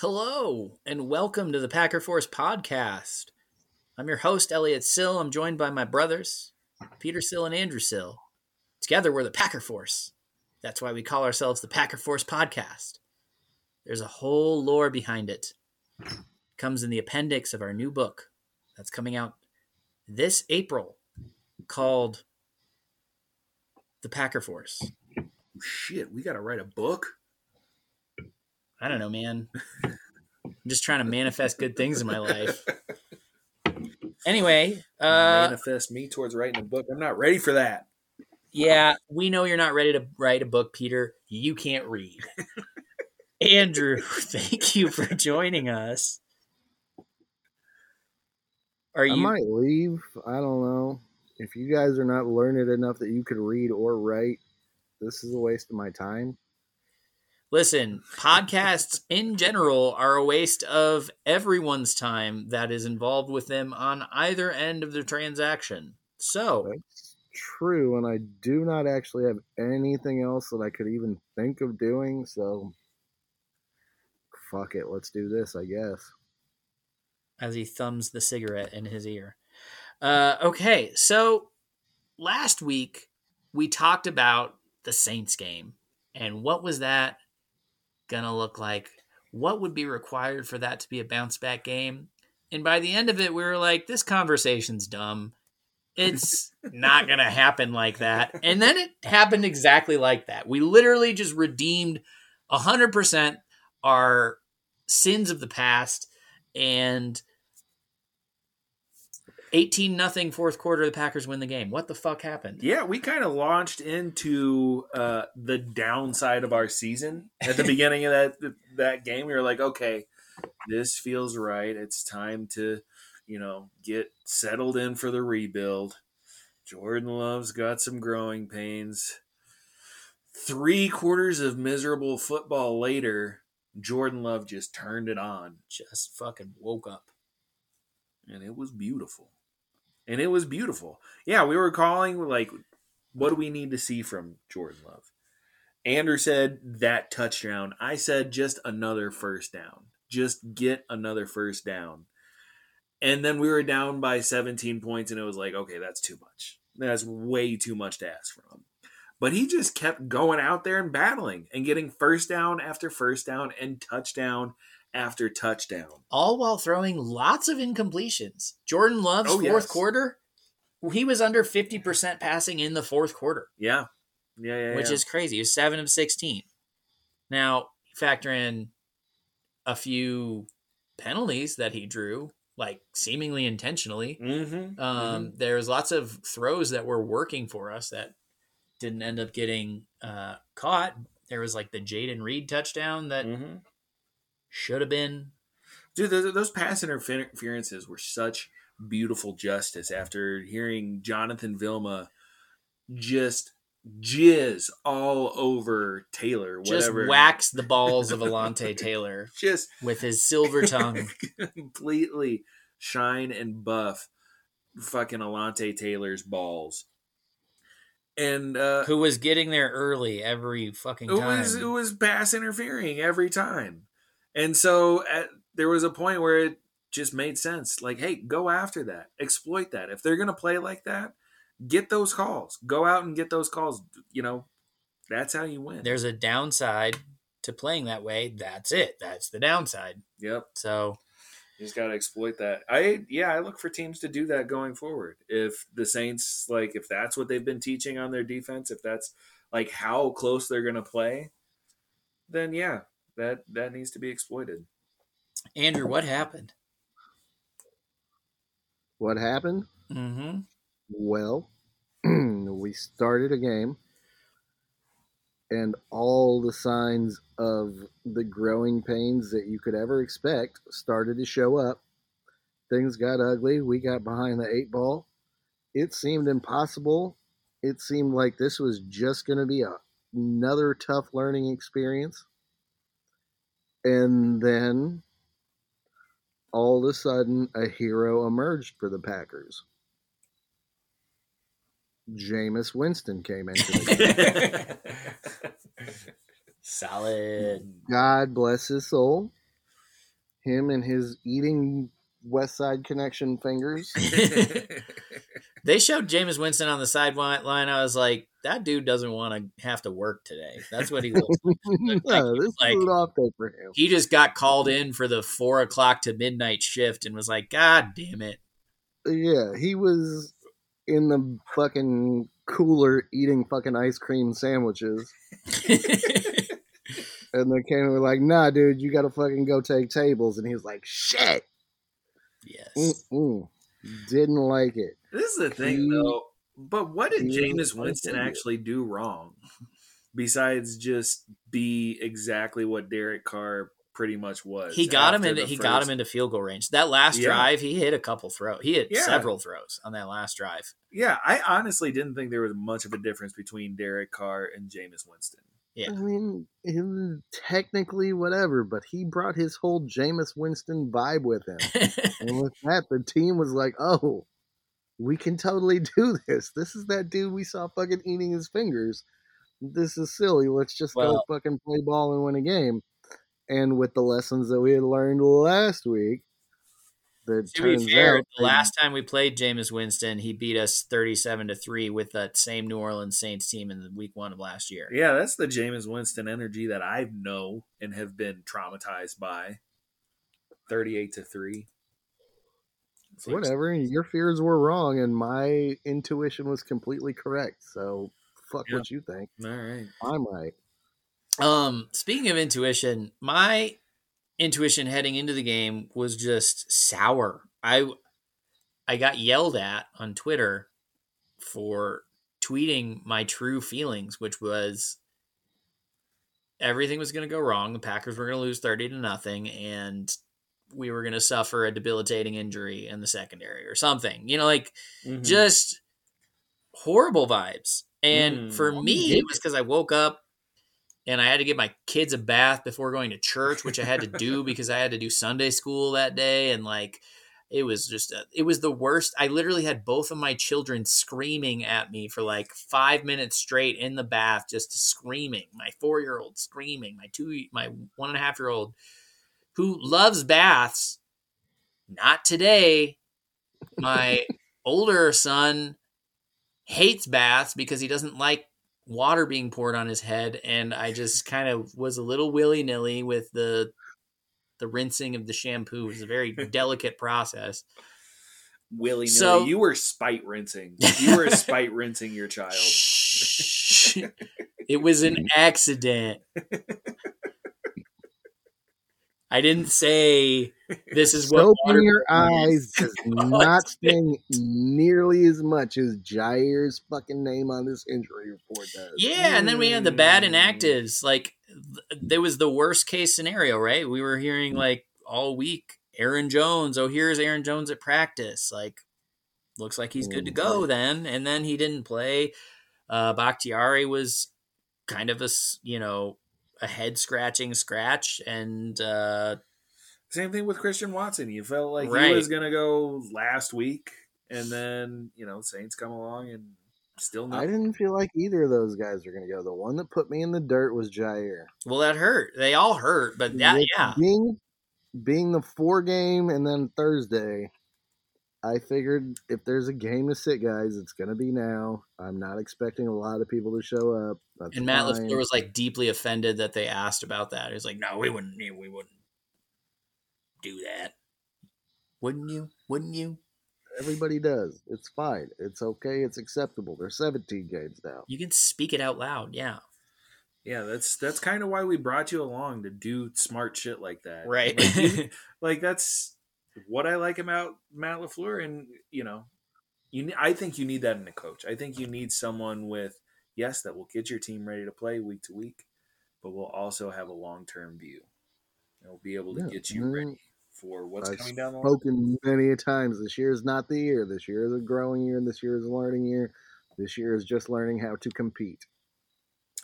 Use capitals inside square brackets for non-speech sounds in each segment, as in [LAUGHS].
Hello, and welcome to the Packer Force podcast. I'm your host, Elliot Sill. I'm joined by my brothers, Peter Sill and Andrew Sill. Together, we're the Packer Force. That's why we call ourselves the Packer Force podcast. There's a whole lore behind it. it comes in the appendix of our new book that's coming out this April called The Packer Force. Shit, we got to write a book. I don't know, man. I'm just trying to manifest good things in my life. Anyway, uh, Manifest me towards writing a book. I'm not ready for that. yeah, we know you're not ready to write a book, Peter. You can't read. [LAUGHS] Andrew, thank you for joining us. Are you? I you might leave. I don't know. If you guys are not learned enough that you could read or write, this is a waste of my time. Listen? Podcasts in general are a waste of everyone's time that is involved with them on either end of the transaction. So, That's true, and I do not actually have anything else that I could even think of doing, so fuck it, let's do this, I guess. as he thumbs the cigarette in his ear. Uh, okay, so last week we talked about the Saints game and what was that gonna look like? What would be required for that to be a bounce back game? And by the end of it, we were like, this conversation's dumb. It's [LAUGHS] not gonna happen like that. And then it happened exactly like that. We literally just redeemed hundred percent our sins of the past and 18 nothing fourth quarter the packers win the game what the fuck happened Yeah, we kind of launched into uh, the downside of our season at the [LAUGHS] beginning of that that game. We were like, okay, this feels right. It's time to, you know, get settled in for the rebuild. Jordan Love's got some growing pains. Three quarters of miserable football later, Jordan Love just turned it on. just fucking woke up and it was beautiful. And it was beautiful. Yeah, we were calling like, what do we need to see from Jordan Love? Andrew said that touchdown. I said just another first down. Just get another first down. And then we were down by 17 points, and it was like, okay, that's too much. That's way too much to ask from him. But he just kept going out there and battling and getting first down after first down and touchdown after touchdown. all while throwing lots of incompletions jordan love's Oh, fourth yes. quarter he was under 50% passing in the fourth quarter Yeah. Yeah, yeah, which yeah. is crazy he was 7 of 16 now factor in a few penalties that he drew like seemingly intentionally Mm-hmm. Um, There's lots of throws that were working for us that didn't end up getting uh, caught. There was like the Jayden Reed touchdown that mm-hmm. Should have been. Dude, those, those pass interferences were such beautiful justice after hearing Jonathan Vilma just jizz all over Taylor, Just whatever. wax the balls of [LAUGHS] Alontae Taylor Just with his silver tongue. [LAUGHS] completely shine and buff fucking Alontae Taylor's balls. And uh, who was getting there early every fucking time. was it was pass interfering every time, and so at, there was a point where it just made sense. Like, hey, go after that, exploit that. If they're gonna play like that, get those calls. Go out and get those calls. You know, that's how you win. There's a downside to playing that way. That's it. That's the downside. yep, So you just gotta exploit that. I yeah, I look for teams to do that going forward. If the Saints like, if that's what they've been teaching on their defense, if that's like how close they're gonna play, then yeah, that that needs to be exploited. Andrew, what happened? What happened? Mm-hmm. Well, [CLEARS THROAT] we started a game, and all the signs of the growing pains that you could ever expect started to show up. Things got ugly. We got behind the eight ball. It seemed impossible. It seemed like this was just going to be a, another tough learning experience. And then all of a sudden, a hero emerged for the Packers. Jameis Winston came into the game. [LAUGHS] Solid. God bless his soul. Him and his eating West Side Connection fingers. [LAUGHS] they showed Jameis Winston on the sideline. I was like, that dude doesn't want to have to work today. That's what he looks like. [LAUGHS] no, this like- off for him. He just got called in for the four o'clock to midnight shift and was like, God damn it. Yeah, he was in the fucking cooler eating fucking ice cream sandwiches. [LAUGHS] And they came and were like, nah, dude, you gotta fucking go take tables. And he was like, shit. yes. Mm-mm. Didn't like it. This is the thing, He- though. But what did he Jameis Winston actually do wrong, besides just be exactly what Derek Carr pretty much was? He got him after into the he got him into field goal range. That last Yeah. drive, he hit a couple throws. He hit Yeah. several throws on that last drive. Yeah, I honestly didn't think there was much of a difference between Derek Carr and Jameis Winston. Yeah. I mean, was technically whatever, but he brought his whole Jameis Winston vibe with him. and with [LAUGHS] that, the team was like, oh, we can totally do this. This is that dude we saw fucking eating his fingers. This is silly. Let's just Well- go fucking play ball and win a game. And with the lessons that we had learned last week, that to be fair, out the last time we played Jameis Winston, he beat us thirty-seven to three with that same New Orleans Saints team in the week one of last year. Yeah, that's the Jameis Winston energy that I know and have been traumatized by. Thirty-eight to three. It's like- whatever. Your fears were wrong, and my intuition was completely correct. So fuck Yeah. what you think. All right. I'm right. Um, speaking of intuition, my intuition heading into the game was just sour. I I got yelled at on Twitter for tweeting my true feelings, which was everything was going to go wrong. The Packers were going to lose 30 to nothing and we were going to suffer a debilitating injury in the secondary or something. You know, like Mhm. just horrible vibes. And Mm. for me, it was because I woke up and I had to give my kids a bath before going to church, which I had to [LAUGHS] do because I had to do Sunday school that day. And like, it was just, a, it was the worst. I literally had both of my children screaming at me for like five minutes straight in the bath, just screaming. My four year old screaming, my two, my one and a half year old who loves baths. Not today. My [LAUGHS] older son hates baths because he doesn't like water being poured on his head and i just kind of was a little willy-nilly with the the rinsing of the shampoo it was a very [LAUGHS] delicate process Willy nilly. So- you were spite rinsing. [LAUGHS] You were spite rinsing your child. It was an [LAUGHS] accident i didn't say this is what in your eyes is. [LAUGHS] does not sting nearly as much as Jaire's fucking name on this injury report does. Yeah, and then we had the bad inactives. Like th- there was the worst case scenario, right? We were hearing like all week Aaron Jones. Oh, here's Aaron Jones at practice. Like looks like he's good to go then. And then he didn't play. Uh Bakhtiari was kind of a you know a head scratching scratch and uh Same thing with Christian Watson. You felt like Right. he was going to go last week, and then, you know, Saints come along and still I didn't feel like either of those guys were going to go. The one that put me in the dirt was Jaire. well that hurt. They all hurt, but that yeah. Being, being the four game and then Thursday, I figured if there's a game to sit guys, it's going to be now. I'm not expecting a lot of people to show up. That's And Matt fine. LaFleur was like deeply offended that they asked about that. He's like, "No, we wouldn't. We wouldn't do that. Wouldn't you? Wouldn't you? Everybody does. It's fine. It's okay. It's acceptable. There's 17 games now. You can speak it out loud. Yeah, Yeah, that's that's kind of why we brought you along to do smart shit like that. right. Like, [LAUGHS] like that's what I like about Matt LaFleur, and you know, you. I think you need that in a coach. I think you need someone with yes, that will get your team ready to play week to week, but will also have a long term view. And will be able to Yeah, get you ready for what's I've coming down the line. spoken many a times. This year is not the year. This year is a growing year, this year is a learning year. This year is just learning how to compete.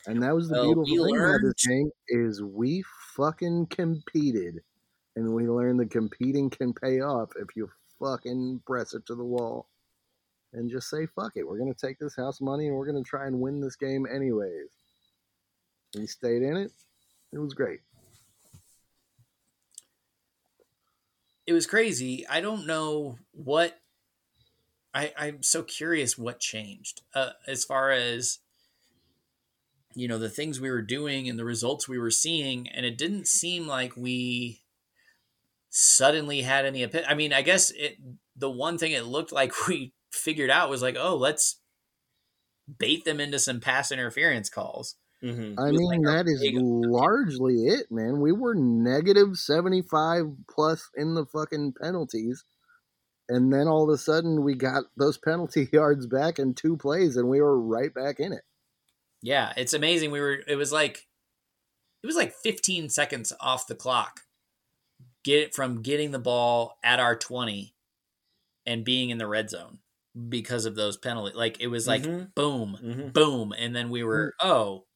And that was the Well, beautiful thing about this game is we fucking competed, and we learned that competing can pay off if you fucking press it to the wall, and just say fuck it. We're gonna take this house money, and we're gonna try and win this game anyways. We stayed in it. It was great. it was crazy. I don't know what I, I'm so curious what changed uh, as far as you know the things we were doing and the results we were seeing, and it didn't seem like we suddenly had any. Opi- I mean, I guess it. The one thing it looked like [LAUGHS] we figured out was like, oh, let's bait them into some pass interference calls. Mm-hmm. I mean, like that is big- largely it, man. We were negative 75 plus in the fucking penalties. And then all of a sudden, we got those [LAUGHS] penalty yards back in two plays, and we were right back in it. Yeah, it's amazing. We were. It was like, it was like 15 seconds off the clock. Get it from getting the ball at our 20 and being in the red zone because of those penalties. Like it was like Mhm. boom, Mm-hmm. boom, and then we were oh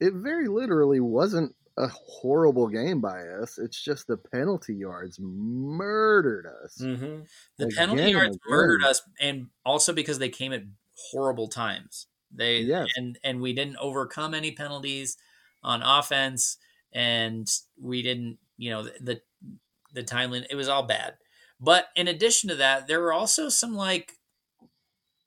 It very literally wasn't a horrible game by us. It's just the penalty yards murdered us. Mm-hmm. the Again penalty yards again. murdered us, and also because they came at horrible times. They Yes. and and we didn't overcome any penalties on offense, and we didn't, you know, the the, the timeline. It was all bad. But in addition to that, there were also some like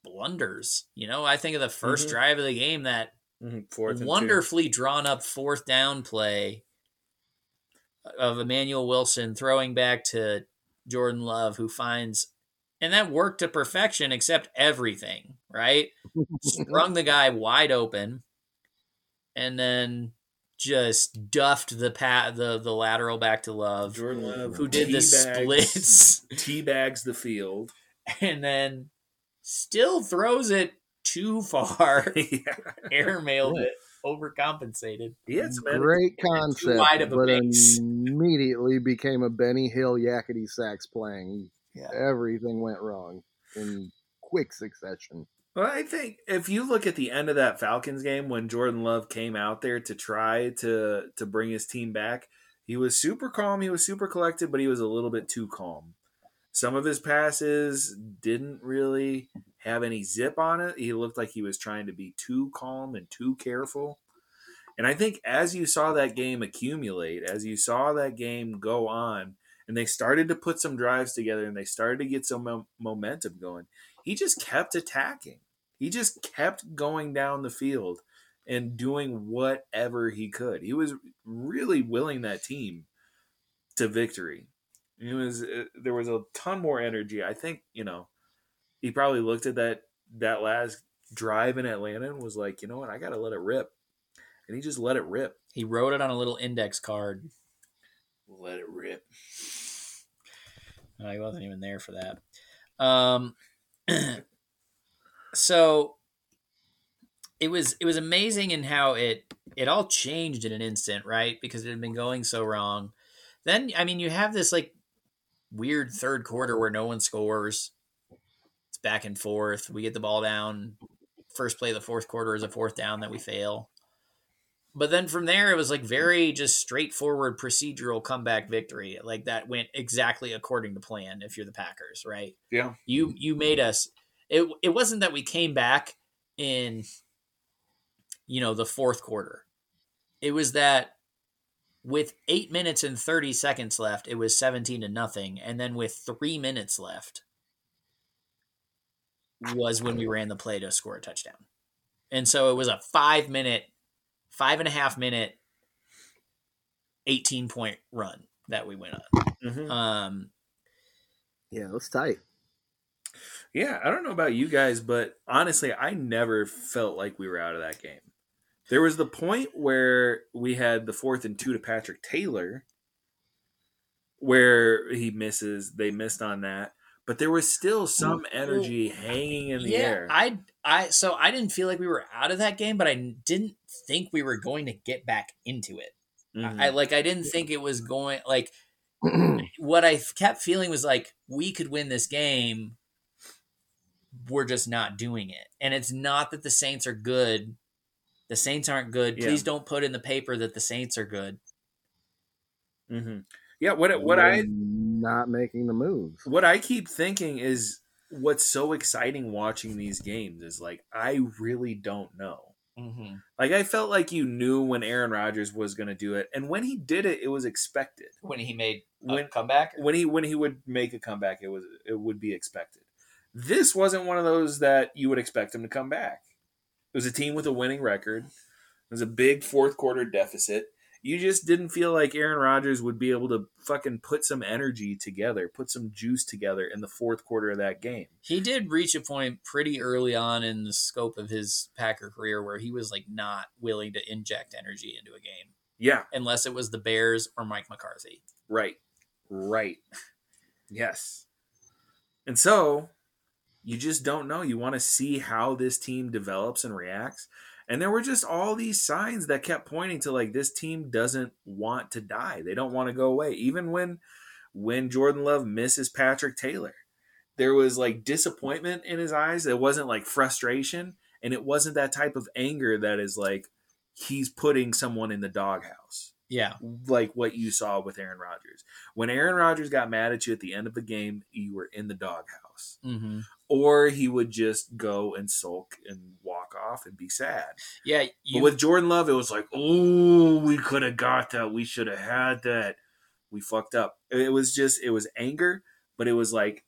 blunders. You know, I think of the 1st Mhm. drive of the game that Mm-hmm. Fourth and two. wonderfully drawn up fourth down play of Emmanuel Wilson throwing back to Jordan Love, who finds, and that worked to perfection, except everything, right? [LAUGHS] Sprung the guy wide open, and then just duffed the pat the the lateral back to Love, Jordan Love, who did the teabags- splits, [LAUGHS] teabags the field. and then still throws it too far, [LAUGHS] yeah. [LAUGHS] airmailed Yeah. it, overcompensated. He had some energy. Great concept, wide of a but base. immediately became a Benny Hill yakety sax playing. Yeah. Everything went wrong in quick succession. Well, I think if you look at the end of that Falcons game when Jordan Love came out there to try to to bring his team back, he was super calm, he was super collected, but he was a little bit too calm. Some of his passes didn't really have any zip on it. He looked like he was trying to be too calm and too careful. And I think as you saw that game accumulate, as you saw that game go on, and they started to put some drives together and they started to get some mo- momentum going, he just kept attacking. He just kept going down the field and doing whatever he could. He was really willing that team to victory. It was uh, there was a ton more energy. I think you know he probably looked at that that last drive in Atlanta and was like, you know what, I got to let it rip, and he just let it rip. He wrote it on a little index card. Let it rip. I wasn't even there for that. Um, [CLEARS THROAT] so it was it was amazing in how it it all changed in an instant, right? Because it had been going so wrong. Then I mean, you have this like weird third quarter where no one scores. It's back and forth. We get the ball down. First play of the fourth quarter is a fourth down that we fail. But then from there, it was like very just straightforward procedural comeback victory. Like that went exactly according to plan. If you're the Packers, right? Yeah. You you made us. It it wasn't that we came back in, you know, the fourth quarter. It was that with eight minutes and thirty seconds left, it was seventeen to nothing, and then with three minutes left, was when we ran the play to score a touchdown. And so it was a five minute, five and a half minute, 18 point run that we went on. Mhm. Um, Yeah, that's tight. Yeah, I don't know about you guys, but honestly, I never felt like we were out of that game. There was the point where we had the fourth and two to Patrick Taylor, where he misses. They missed on that, but there was still some energy hanging in the yeah, air. I, I, so I didn't feel like we were out of that game, but I didn't think we were going to get back into it. Mhm. I like, I didn't think it was going like [CLEARS THROAT] what I kept feeling was like we could win this game. We're just not doing it. And it's not that the Saints are good. The Saints aren't good. Yeah. Please don't put in the paper that the Saints are good. Mhm. Yeah, what what I not making the move. what I keep thinking is what's so exciting watching these games is like I really don't know. Mm-hmm. Like I felt like you knew when Aaron Rodgers was going to do it, and when he did it, it was expected. When he made a When comeback, when he when he would make a comeback, it was it would be expected. This wasn't one of those that you would expect him to come back. It was a team with a winning record. It was a big fourth quarter deficit. You just didn't feel like Aaron Rodgers would be able to fucking put some energy together, put some juice together in the fourth quarter of that game. he did reach a point pretty early on in the scope of his Packer career where he was like not willing to inject energy into a game Yeah, unless it was the Bears or Mike McCarthy. Right. Right. [LAUGHS] Yes. And so you just don't know. You want to see how this team develops and reacts. And there were just all these signs that kept pointing to like this team doesn't want to die. They don't want to go away. Even when when Jordan Love misses Patrick Taylor, there was like disappointment in his eyes. It wasn't like frustration, and it wasn't that type of anger that is like he's putting someone in the doghouse Yeah. like what you saw with Aaron Rodgers. When Aaron Rodgers got mad at you at the end of the game, you were in the doghouse. Mm-hmm. Or he would just go and sulk and walk off and be sad. Yeah. but with Jordan Love, it was like, oh, we could have got that. We should have had that. We fucked up. It was just, it was anger, but it was like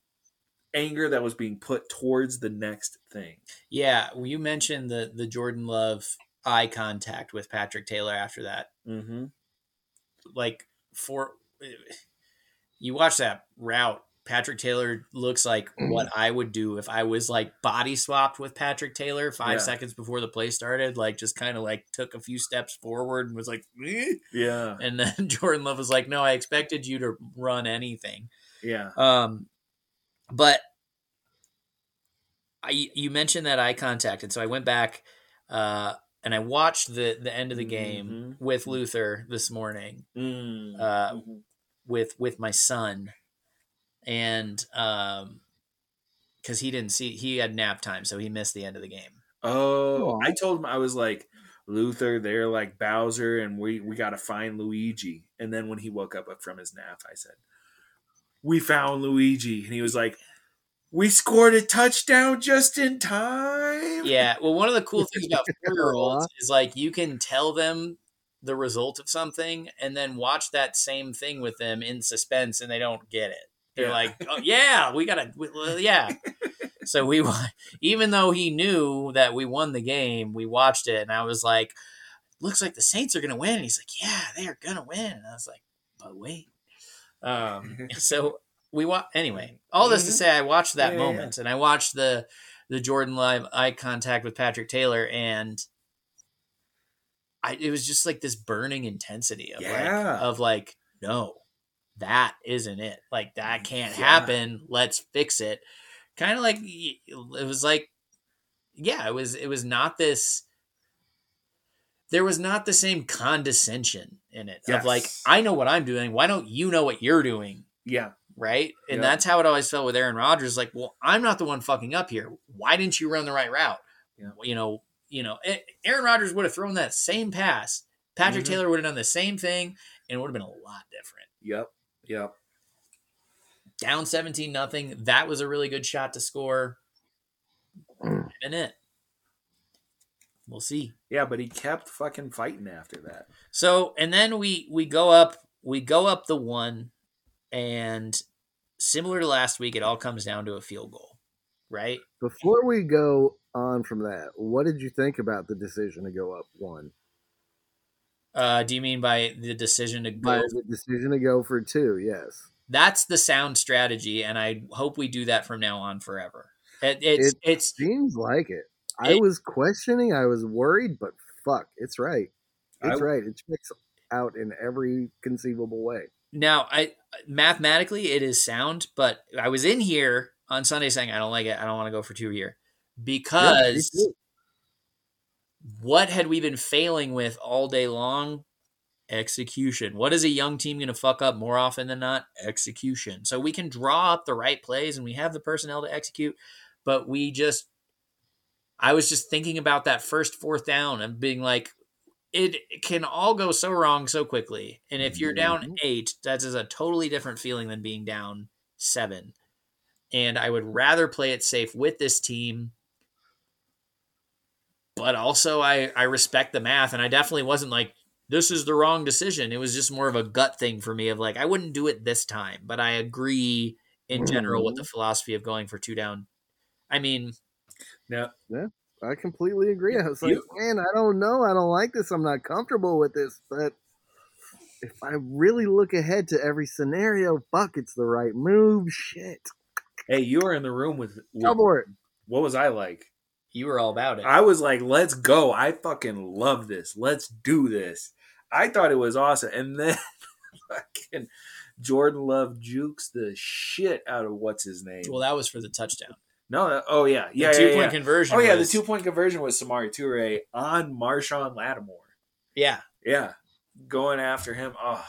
anger that was being put towards the next thing. yeah. You mentioned the the Jordan Love eye contact with Patrick Taylor after that. Mm-hmm. Like for you watch that route. Patrick Taylor looks like what I would do if I was like body swapped with Patrick Taylor five Yeah. seconds before the play started. Like just kind of like took a few steps forward and was like, "Eh." Yeah. and then [LAUGHS] Jordan Love was like, "No, I expected you to run anything." Yeah. Um, but I you mentioned that eye contact, and so I went back uh, and I watched the the end of the game with Luther this morning Mm. Uh, Mhm. with with my son, and um, because he didn't see he had nap time, so he missed the end of the game. Oh, Aw. I told him I was like Luther. They're like Bowser, and we we got to find Luigi. And then when he woke up from his nap, I said, "We found Luigi," and he was like, "We scored a touchdown just in time." Yeah, well, one of the cool things about four year olds is like you can tell them the result of something and then watch that same thing with them in suspense and they don't get it. They're Yeah. like, oh, yeah, we got to, well, yeah. [LAUGHS] so we, even though he knew that we won the game, we watched it and I was like, looks like the Saints are going to win. And he's like, yeah, they are going to win. And I was like, but wait. Um, [LAUGHS] [LAUGHS] so we wa anyway, all this to Mhm. say, I watched that Yeah, yeah, yeah. moment and I watched the, the Jordan Love eye contact with Patrick Taylor and I it was just like this burning intensity of Yeah. like of like no that isn't it like that can't Yeah. happen let's fix it kind of like it was like yeah it was it was not this there was not the same condescension in it of like I know what I'm doing why don't you know what you're doing yeah, right? And Yep. that's how it always felt with Aaron Rodgers. Like, well, I'm not the one fucking up here. Why didn't you run the right route? Yeah. You know, you know, Aaron Rodgers would have thrown that same pass. Patrick Mhm. Taylor would have done the same thing, and it would have been a lot different. yep, yep. Down 17 nothing. That was a really good shot to score. Mm. And it. We'll see. Yeah, but he kept fucking fighting after that. So, and then we we go up, we go up the one, and similar to last week, it all comes down to a field goal, right? Before we go on from that, what did you think about the decision to go up one? Uh, do you mean by the decision to By go? the decision to go for two, yes. That's the sound strategy, and I hope we do that from now on forever. It, it's It- it's Seems like it. I It- was questioning, I was worried, but fuck, it's right. It's I- right. It checks out in every conceivable way. now I mathematically it is sound, but I was in here on Sunday saying I don't like it. I don't want to go for two here Yeah, because too. What had we been failing with all day long? Execution. What is a young team going to fuck up more often than not? Execution. So we can draw up the right plays and we have the personnel to execute, but we just, I was just thinking about that first fourth down and being like, it can all go so wrong so quickly. And if you're down Mhm. eight, that is a totally different feeling than being down seven. And I would rather play it safe with this team but also I I respect the math, and I definitely wasn't like this is the wrong decision. It was just more of a gut thing for me of like I wouldn't do it this time, but I agree in general with the mm-hmm. philosophy of going for two down. I mean, Now, I completely agree. I was like, You- man, I don't know. I don't like this. I'm not comfortable with this. But if I really look ahead to every scenario, fuck, it's the right move. Shit. hey, you were in the room with, with Go for it. what was I like? You were all about it. I was like, let's go. I fucking love this. Let's do this. I thought it was awesome. And then [LAUGHS] fucking Jordan Love jukes the shit out of what's his name. well, that was for the touchdown. no, that- oh yeah. The Yeah, two yeah, point yeah. conversion. Oh yeah, was- the two point conversion was Samori Toure on Marshon Lattimore. Yeah, Yeah. Going after him. Oh,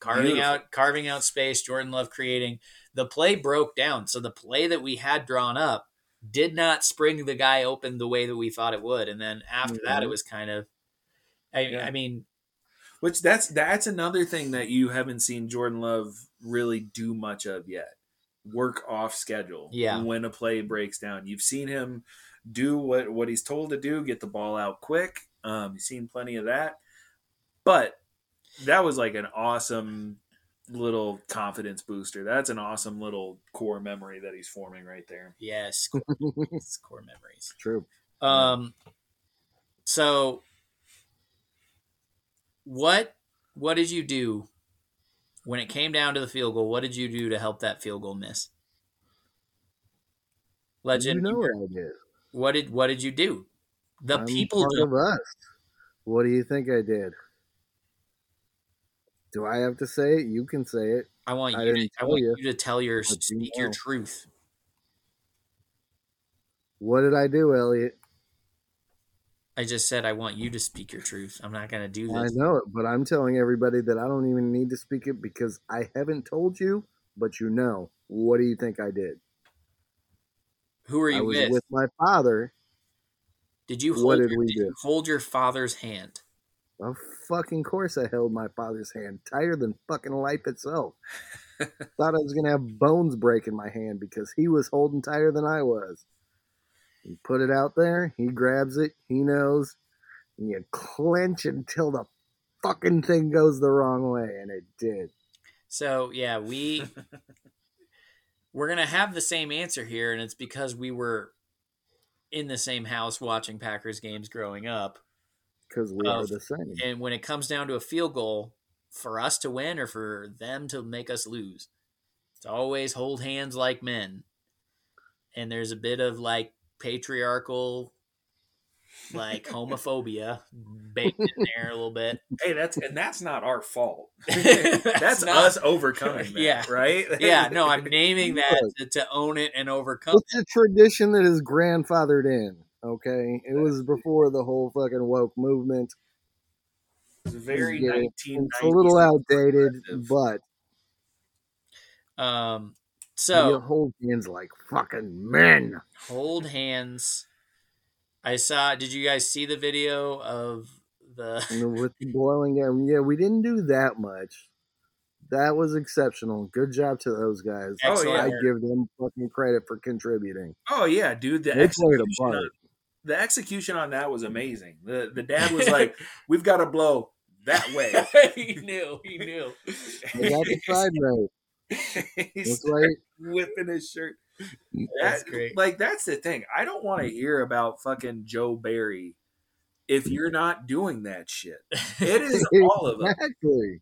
carving Beautiful. out carving out space. Jordan Love creating the play broke down. So the play that we had drawn up did not spring the guy open the way that we thought it would, and then after that, it Mhm. was kind of. I, Yeah. I mean, Which that's that's another thing that you haven't seen Jordan Love really do much of yet. Work off schedule. Yeah. When a play breaks down. You've seen him do what what he's told to do, get the ball out quick. Um, you've seen plenty of that. But that was like an awesome little confidence booster. That's an awesome little core memory that he's forming right there. yes, [LAUGHS] core, it's core memories. True. Um, so what what did you do when it came down to the field goal? What did you do to help that field goal miss? Legend, You know what I did. what did what did you do? The I'm people part do. of us. What do you think I did? Do I have to say it? You can say it. I want I you to I tell want you, you to tell your but you speak your truth. What did I do, Elliot? I just said I want you to speak your truth. I'm not gonna do this. I know it, but I'm telling everybody that I don't even need to speak it because I haven't told you, but you know. What do you think I did? Who are you I was with? with my father. Did you hold What did your, we did do? you hold your father's hand? Of fucking course, I held my father's hand tighter than fucking life itself. [LAUGHS] Thought I was gonna have bones break in my hand because he was holding tighter than I was. You put it out there, he grabs it, he knows, and you clench until the fucking thing goes the wrong way, and it did. So yeah, we [LAUGHS] we're gonna have the same answer here, and it's because we were in the same house watching Packers games growing up. Because we are the same. And when it comes down to a field goal, for us to win or for them to make us lose, it's always hold hands like men. And there's a bit of like patriarchal, like [LAUGHS] homophobia baked in [LAUGHS] there a little bit. Hey, that's and that's not our fault. [LAUGHS] That's that's not- us overcoming that, Yeah. right? yeah, no, I'm naming that to, to own it and overcome. It's a tradition that is grandfathered in. Okay, it was before the whole fucking woke movement. It's very Yeah, It's a little outdated, but Um, you so hold hands like fucking men. hold hands. I saw. Did you guys see the video of the? With the [LAUGHS] blowing out, yeah, we didn't do that much. That was exceptional. Good job to those guys. Oh, yeah. I give them fucking credit for contributing. Oh yeah, dude. The They played a part. The execution on that was amazing. The the dad was [LAUGHS] like, "We've got to blow that way." [LAUGHS] he knew. He knew. They got the side [LAUGHS] right. He's That's right. whipping his shirt. That's That- great. Like that's the thing. I don't want to mm. hear about fucking Joe Barry if you're not doing that shit. It is all of us. Exactly.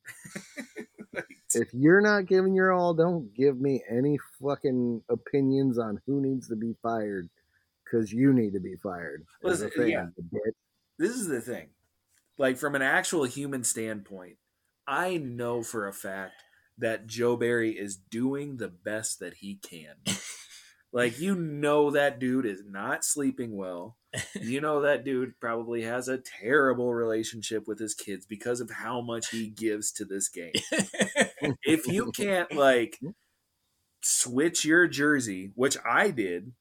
if you're not giving your all, don't give me any fucking opinions on who needs to be fired because you need to be fired. As a Listen, fan, yeah. This is the thing. Like from an actual human standpoint, I know for a fact that Joe Barry is doing the best that he can. [LAUGHS] like you know that dude is not sleeping well. You know that dude probably has a terrible relationship with his kids because of how much he gives to this game. [LAUGHS] if you can't like switch your jersey, which I did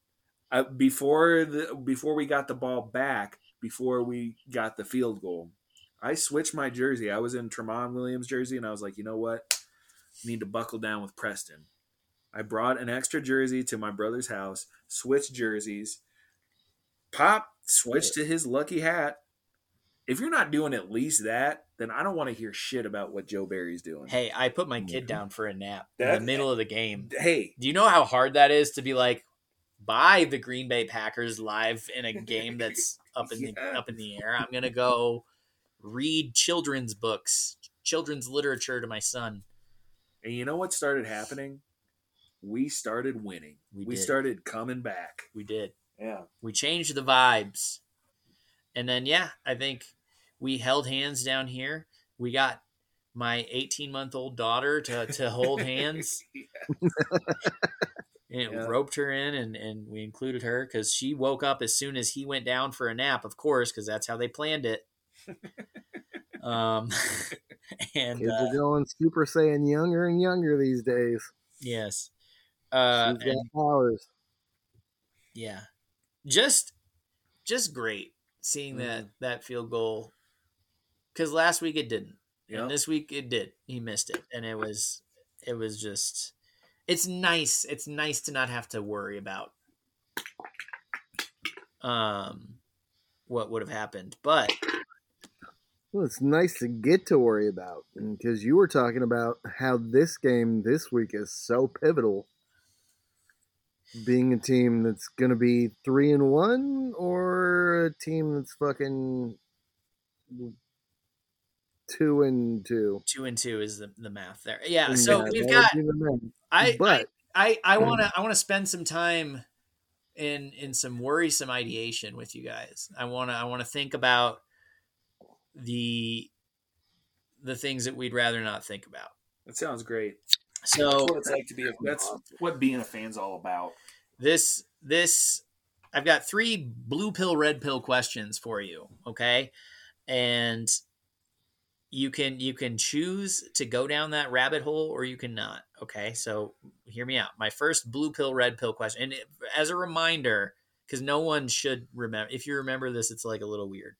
uh, before the before we got the ball back, before we got the field goal, I switched my jersey. I was in Tramon Williams jersey, and I was like, you know what, need to buckle down with Preston. I brought an extra jersey to my brother's house, switched jerseys, pop switched to his lucky hat. If you're not doing at least that, then I don't want to hear shit about what Joe Barry's doing. Hey, I put my kid down for a nap in the middle of the game. Hey, Do you know how hard that is to be like, buy the Green Bay Packers live in a game [LAUGHS] that's up in the up in the air? I'm gonna go read children's books, children's literature to my son. and you know what started happening? We started winning. We We, started coming back. We did. Yeah. We changed the vibes, and then yeah, I think we held hands down here. We got my 18 month old daughter to to hold [LAUGHS] hands. [LAUGHS] and Yeah. roped her in and, and we included her because she woke up as soon as he went down for a nap of course because that's how they planned it [LAUGHS] um [LAUGHS] and Kids uh, are going Super Saiyan younger and younger these days. yes uh She's got and powers. yeah just just great seeing that Mm-hmm. that field goal because last week it didn't Yep. and this week it did he missed it and it was it was just it's nice it's nice to not have to worry about um what would have happened but Well, it's nice to get to worry about because you were talking about how this game this week is so pivotal. Being a team that's going to be three and one, or a team that's fucking two and two. two and two is the, the math there yeah And so yeah, we've got would be the math. i but i i um, want to i want to spend some time in in some worrisome ideation with you guys i want to i want to think about the the things that we'd rather not think about That sounds great. so That's what it's like to be a that's what being a fan's all about. this this I've got three blue pill red pill questions for you, okay? And you can you can choose to go down that rabbit hole or you can not, okay? So hear me out. My first blue pill red pill question and it, as a reminder cuz no one should remember if you remember this it's like a little weird.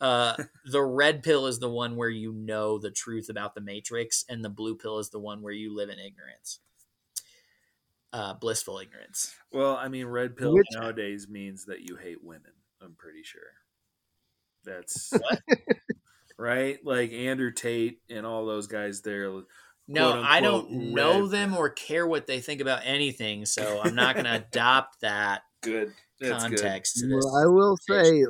Uh, [LAUGHS] the red pill is the one where you know the truth about the matrix and the blue pill is the one where you live in ignorance. Uh, blissful ignorance. Well, I mean, red pill Which- nowadays means that you hate women. I'm pretty sure. That's [LAUGHS] right. Like Andrew Tate and all those guys there. No, quote, I don't unquote, know them or care what they think about anything, so I'm not going [LAUGHS] to adopt that Good. That's context to this. Well, I will say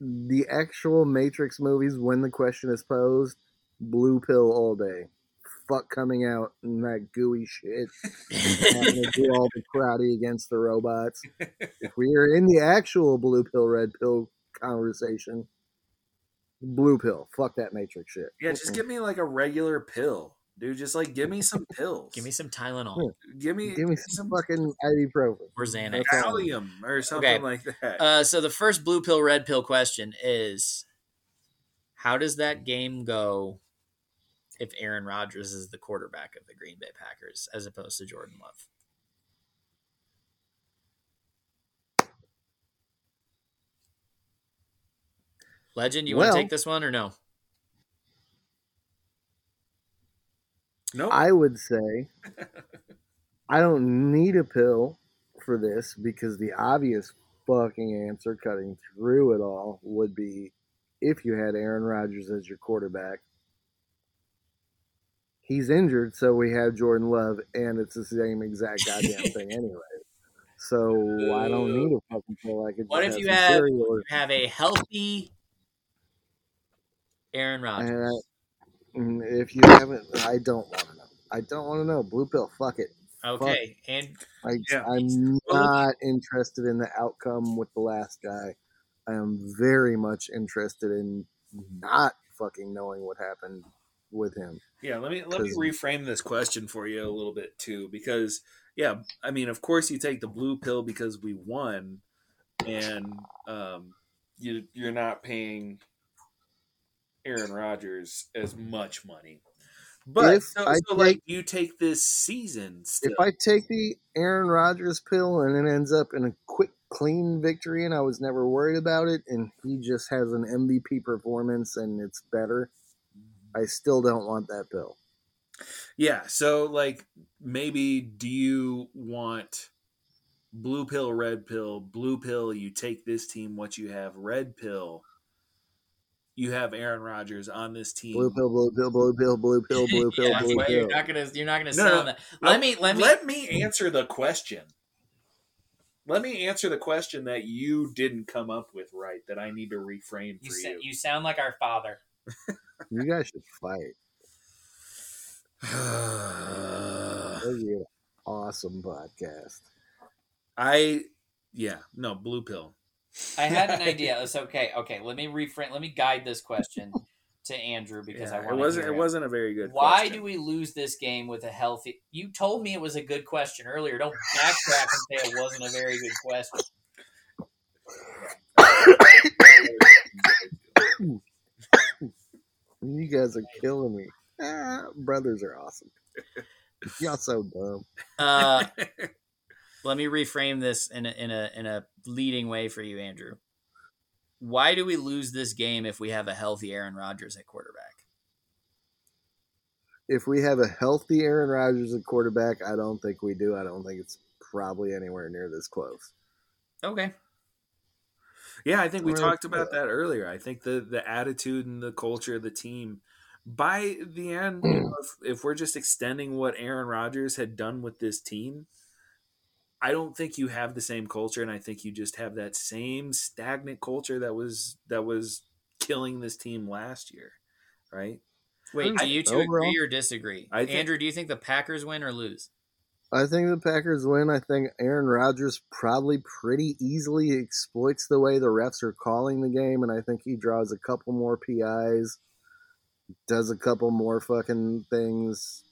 the actual Matrix movies, when the question is posed, blue pill all day. Fuck coming out and that gooey shit. [LAUGHS] do all the karate against the robots. If we are in the actual blue pill, red pill conversation, blue pill. Fuck that Matrix shit. Yeah, just give me like a regular pill, dude. Just like give me some pills. Give me some Tylenol give me, give me some fucking ibuprofen. or Xanax. That's. Valium or something Okay. like that. Uh, so the first blue pill, red pill question is: How does that game go if Aaron Rodgers is the quarterback of the Green Bay Packers as opposed to Jordan Love? Legend, you want to take this one or no? no, I would say [LAUGHS] I don't need a pill for this because the obvious fucking answer cutting through it all would be if you had Aaron Rodgers as your quarterback. He's injured, so we have Jordan Love, and it's the same exact goddamn [LAUGHS] thing anyway. So I don't need a fucking pill. I could What if you have- cereal or- Have a healthy Aaron Rodgers. and if you haven't, I don't want to know. I don't want to know. Blue pill, fuck it. Okay, and I, Yeah. I'm not interested in the outcome with the last guy. I am very much interested in not fucking knowing what happened with him. Yeah, let me let me reframe this question for you a little bit too, because yeah, I mean, of course, you take the blue pill because we won, and um, you you're not paying Aaron Rodgers as much money, but If so, I so like you take this season still. If I take the Aaron Rodgers pill and it ends up in a quick, clean victory and I was never worried about it and he just has an MVP performance and it's better, I still don't want that pill. Yeah, so like maybe do you want blue pill, red pill, blue pill, you take this team, what you have, red pill, you have Aaron Rodgers on this team. Blue pill, blue pill, blue pill, blue pill, [LAUGHS] blue pill, Yeah, blue pill. you're not gonna you're not gonna No, sound no. that. Let me let me let me answer the question. Let me answer the question that you didn't come up with right that I need to reframe you, for sa- you. you sound like our father. [LAUGHS] You guys should fight. [SIGHS] That would be an awesome podcast. I yeah, no, blue pill. I had an [LAUGHS] idea. It's okay. Okay, let me reframe. Let me guide this question to Andrew because I Yeah, want. it wasn't it wasn't a very good question. Why question. do we lose this game with a healthy? You told me it was a good question earlier. Don't backtrack and say it wasn't a very good question. You guys are killing me. Ah, brothers are awesome. Y'all so dumb. Uh, [LAUGHS] let me reframe this in a, in a in a leading way for you, Andrew. Why do we lose this game if we have a healthy Aaron Rodgers at quarterback? If we have a healthy Aaron Rodgers at quarterback, I don't think we do. I don't think it's probably anywhere near this close. Okay. Yeah, I think we Right. talked about that earlier. I think the the attitude and the culture of the team. By the end, you know, if, if we're just extending what Aaron Rodgers had done with this team, I don't think you have the same culture, and I think you just have that same stagnant culture that was that was killing this team last year, right? Wait, I- do you two overall- agree or disagree? I think- Andrew, do you think the Packers win or lose? I think the Packers win. I think Aaron Rodgers probably pretty easily exploits the way the refs are calling the game, and I think he draws a couple more PIs, does a couple more fucking things,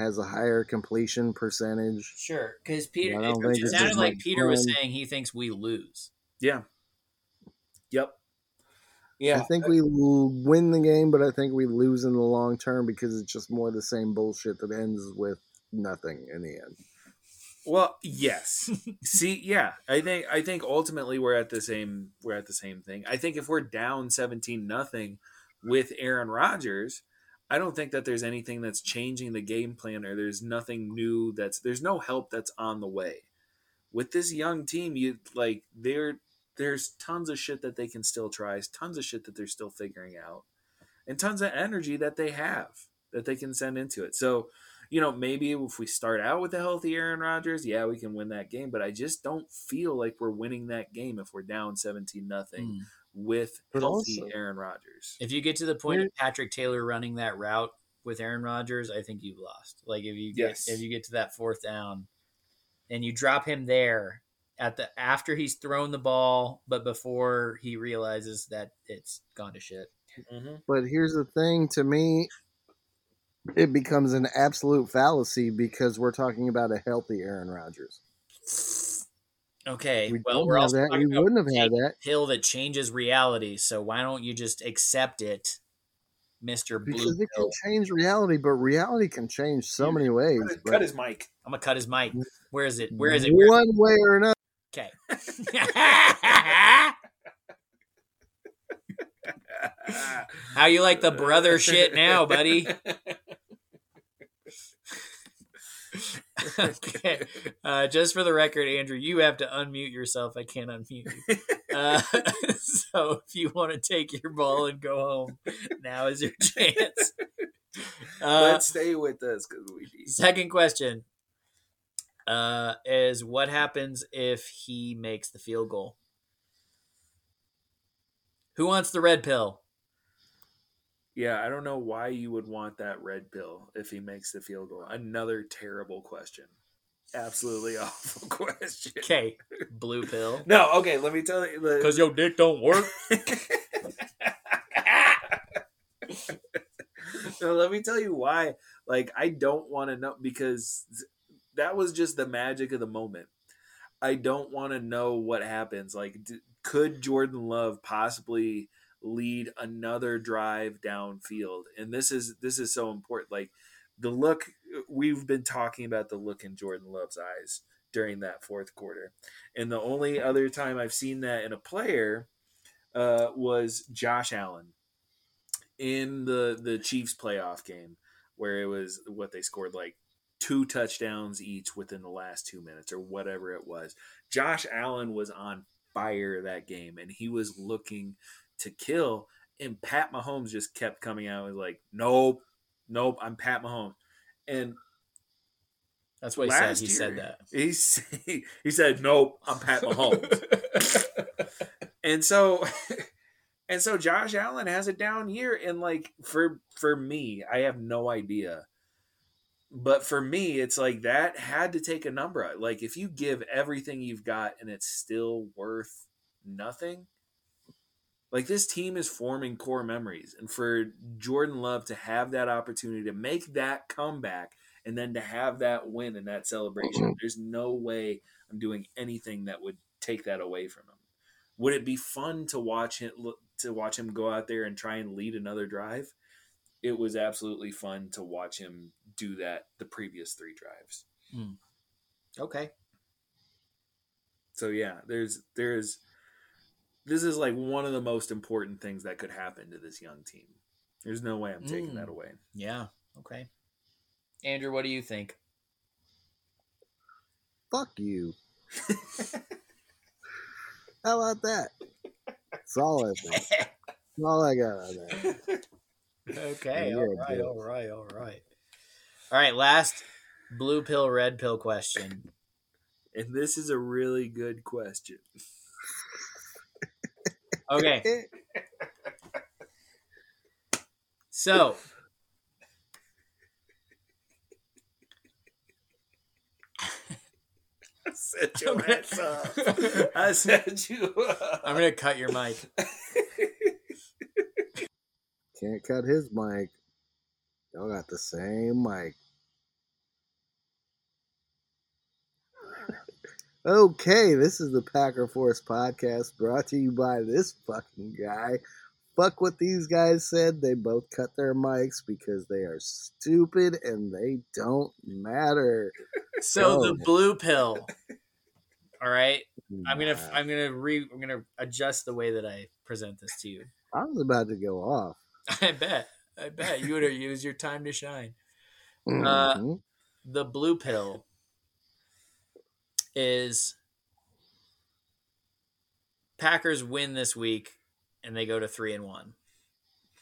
has a higher completion percentage. Sure, because Peter. I don't it think it's sounded like like Peter was saying he thinks we lose. Yeah. Yep. Yeah. I Yeah. think we win the game, but I think we lose in the long term because it's just more the same bullshit that ends with nothing in the end. Well, yes. [LAUGHS] See, yeah, I think I think ultimately we're at the same we're at the same thing. I think if we're down seventeen nothing with Aaron Rodgers, I don't think that there's anything that's changing the game plan or there's nothing new that's there's no help that's on the way. With this young team, you like there there's tons of shit that they can still try, tons of shit that they're still figuring out, and tons of energy that they have that they can send into it. So you know, maybe if we start out with a healthy Aaron Rodgers, yeah, we can win that game. But I just don't feel like we're winning that game if we're down seventeen nothing Mm. with But healthy also- Aaron Rodgers. If you get to the point We're- of Patrick Taylor running that route with Aaron Rodgers, I think you've lost. Like if you get Yes. if you get to that fourth down and you drop him there at the after he's thrown the ball, but before he realizes that it's gone to shit. But here's the thing to me, it becomes an absolute fallacy because we're talking about a healthy Aaron Rodgers. Okay, We well we're have also that. We wouldn't have had that pill that changes reality. So why don't you just accept it, Mister Blue because it Pill? can change reality, but reality can change so Yeah. many ways. Cut, but cut his mic. I'm gonna cut his mic. Mm, Where is it? Where is it? Where is One way or another. Okay. [LAUGHS] [LAUGHS] How you like the brother shit now, buddy? [LAUGHS] okay. Uh, just for the record, Andrew, you have to unmute yourself. I can't unmute you. Uh, [LAUGHS] so if you want to take your ball and go home, now is your chance. Uh, Let's stay with us because we need. second question uh, is what happens if he makes the field goal? Who wants the red pill? Yeah, I don't know why you would want that red pill if he makes the field goal. Another terrible question. Absolutely [LAUGHS] awful question. Okay, blue pill. [LAUGHS] No, okay, let me tell you. Because your dick don't work. [LAUGHS] no, let me tell you why. Like, I don't want to know because that was just the magic of the moment. I don't want to know what happens. Like, d- could Jordan Love possibly lead another drive downfield? And this is this is so important. Like the look we've been talking about the look in Jordan Love's eyes during that fourth quarter, and the only other time I've seen that in a player uh, was Josh Allen in the the Chiefs playoff game where it was what they scored like two touchdowns each within the last two minutes or whatever it was. Josh Allen was on fire that game and he was looking to kill. And Pat Mahomes just kept coming out and was like, nope, nope, I'm Pat Mahomes. And That's what he said. He year, said that. He, [LAUGHS] he said, nope, I'm Pat Mahomes. [LAUGHS] and so [LAUGHS] and so Josh Allen has a down year and like for for me, I have no idea. But for me, it's like that had to take a number. Like if you give everything you've got and it's still worth nothing, like this team is forming core memories. And for Jordan Love to have that opportunity to make that comeback and then to have that win and that celebration, mm-hmm. there's no way I'm doing anything that would take that away from him. Would it be fun to watch him to watch him go out there and try and lead another drive? It was absolutely fun to watch him do that the previous three drives. okay. So yeah, there's there's this is like one of the most important things that could happen to this young team. There's no way I'm taking Mm. that away. Yeah. Okay. Andrew, what do you think? Fuck you. [LAUGHS] How about that? That's all I think. [LAUGHS] That's all I got on that. [LAUGHS] Okay. Yeah, all right. dude. All right. All right. All right. Last blue pill, red pill question. And this is a really good question. Okay. So I [LAUGHS] set I'm your gonna- ass up. [LAUGHS] I set you up. I'm gonna cut your mic. [LAUGHS] Can't cut his mic. Y'all got the same mic. Okay, this is the Packer Force podcast brought to you by this fucking guy. Fuck what these guys said. They both cut their mics because they are stupid and they don't matter. So the Oh. blue pill. All right. I'm gonna I'm gonna re I'm gonna adjust the way that I present this to you. I was about to go off. [LAUGHS] I bet. I bet you would have used your time to shine. Uh, Mhm. The blue pill is Packers win this week and they go to three and one.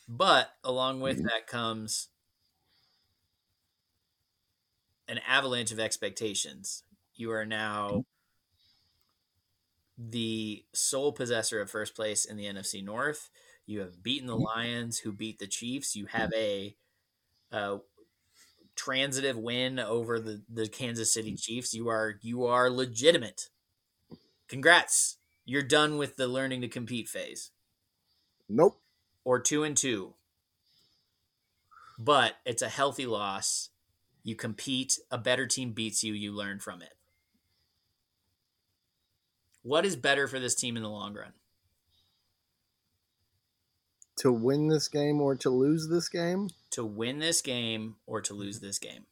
But along with that comes an avalanche of expectations. You are now the sole possessor of first place in the NFC North. You have beaten the Lions, who beat the Chiefs. You have a uh, transitive win over the, the Kansas City Chiefs. You are you are legitimate. Congrats. You're done with the learning to compete phase. nope. Or two and two. But it's a healthy loss. You compete, a better team beats you, you learn from it. What is better for this team in the long run? To win this game or to lose this game? To win this game or to lose this game?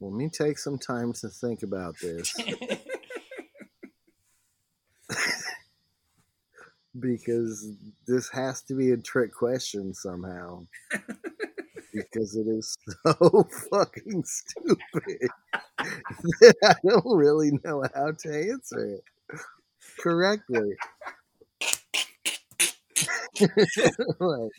Let me take some time to think about this [LAUGHS] [LAUGHS] because this has to be a trick question somehow. [LAUGHS] because it is [LAUGHS] so fucking stupid that [LAUGHS] I don't really know how to answer it correctly. [LAUGHS] Like,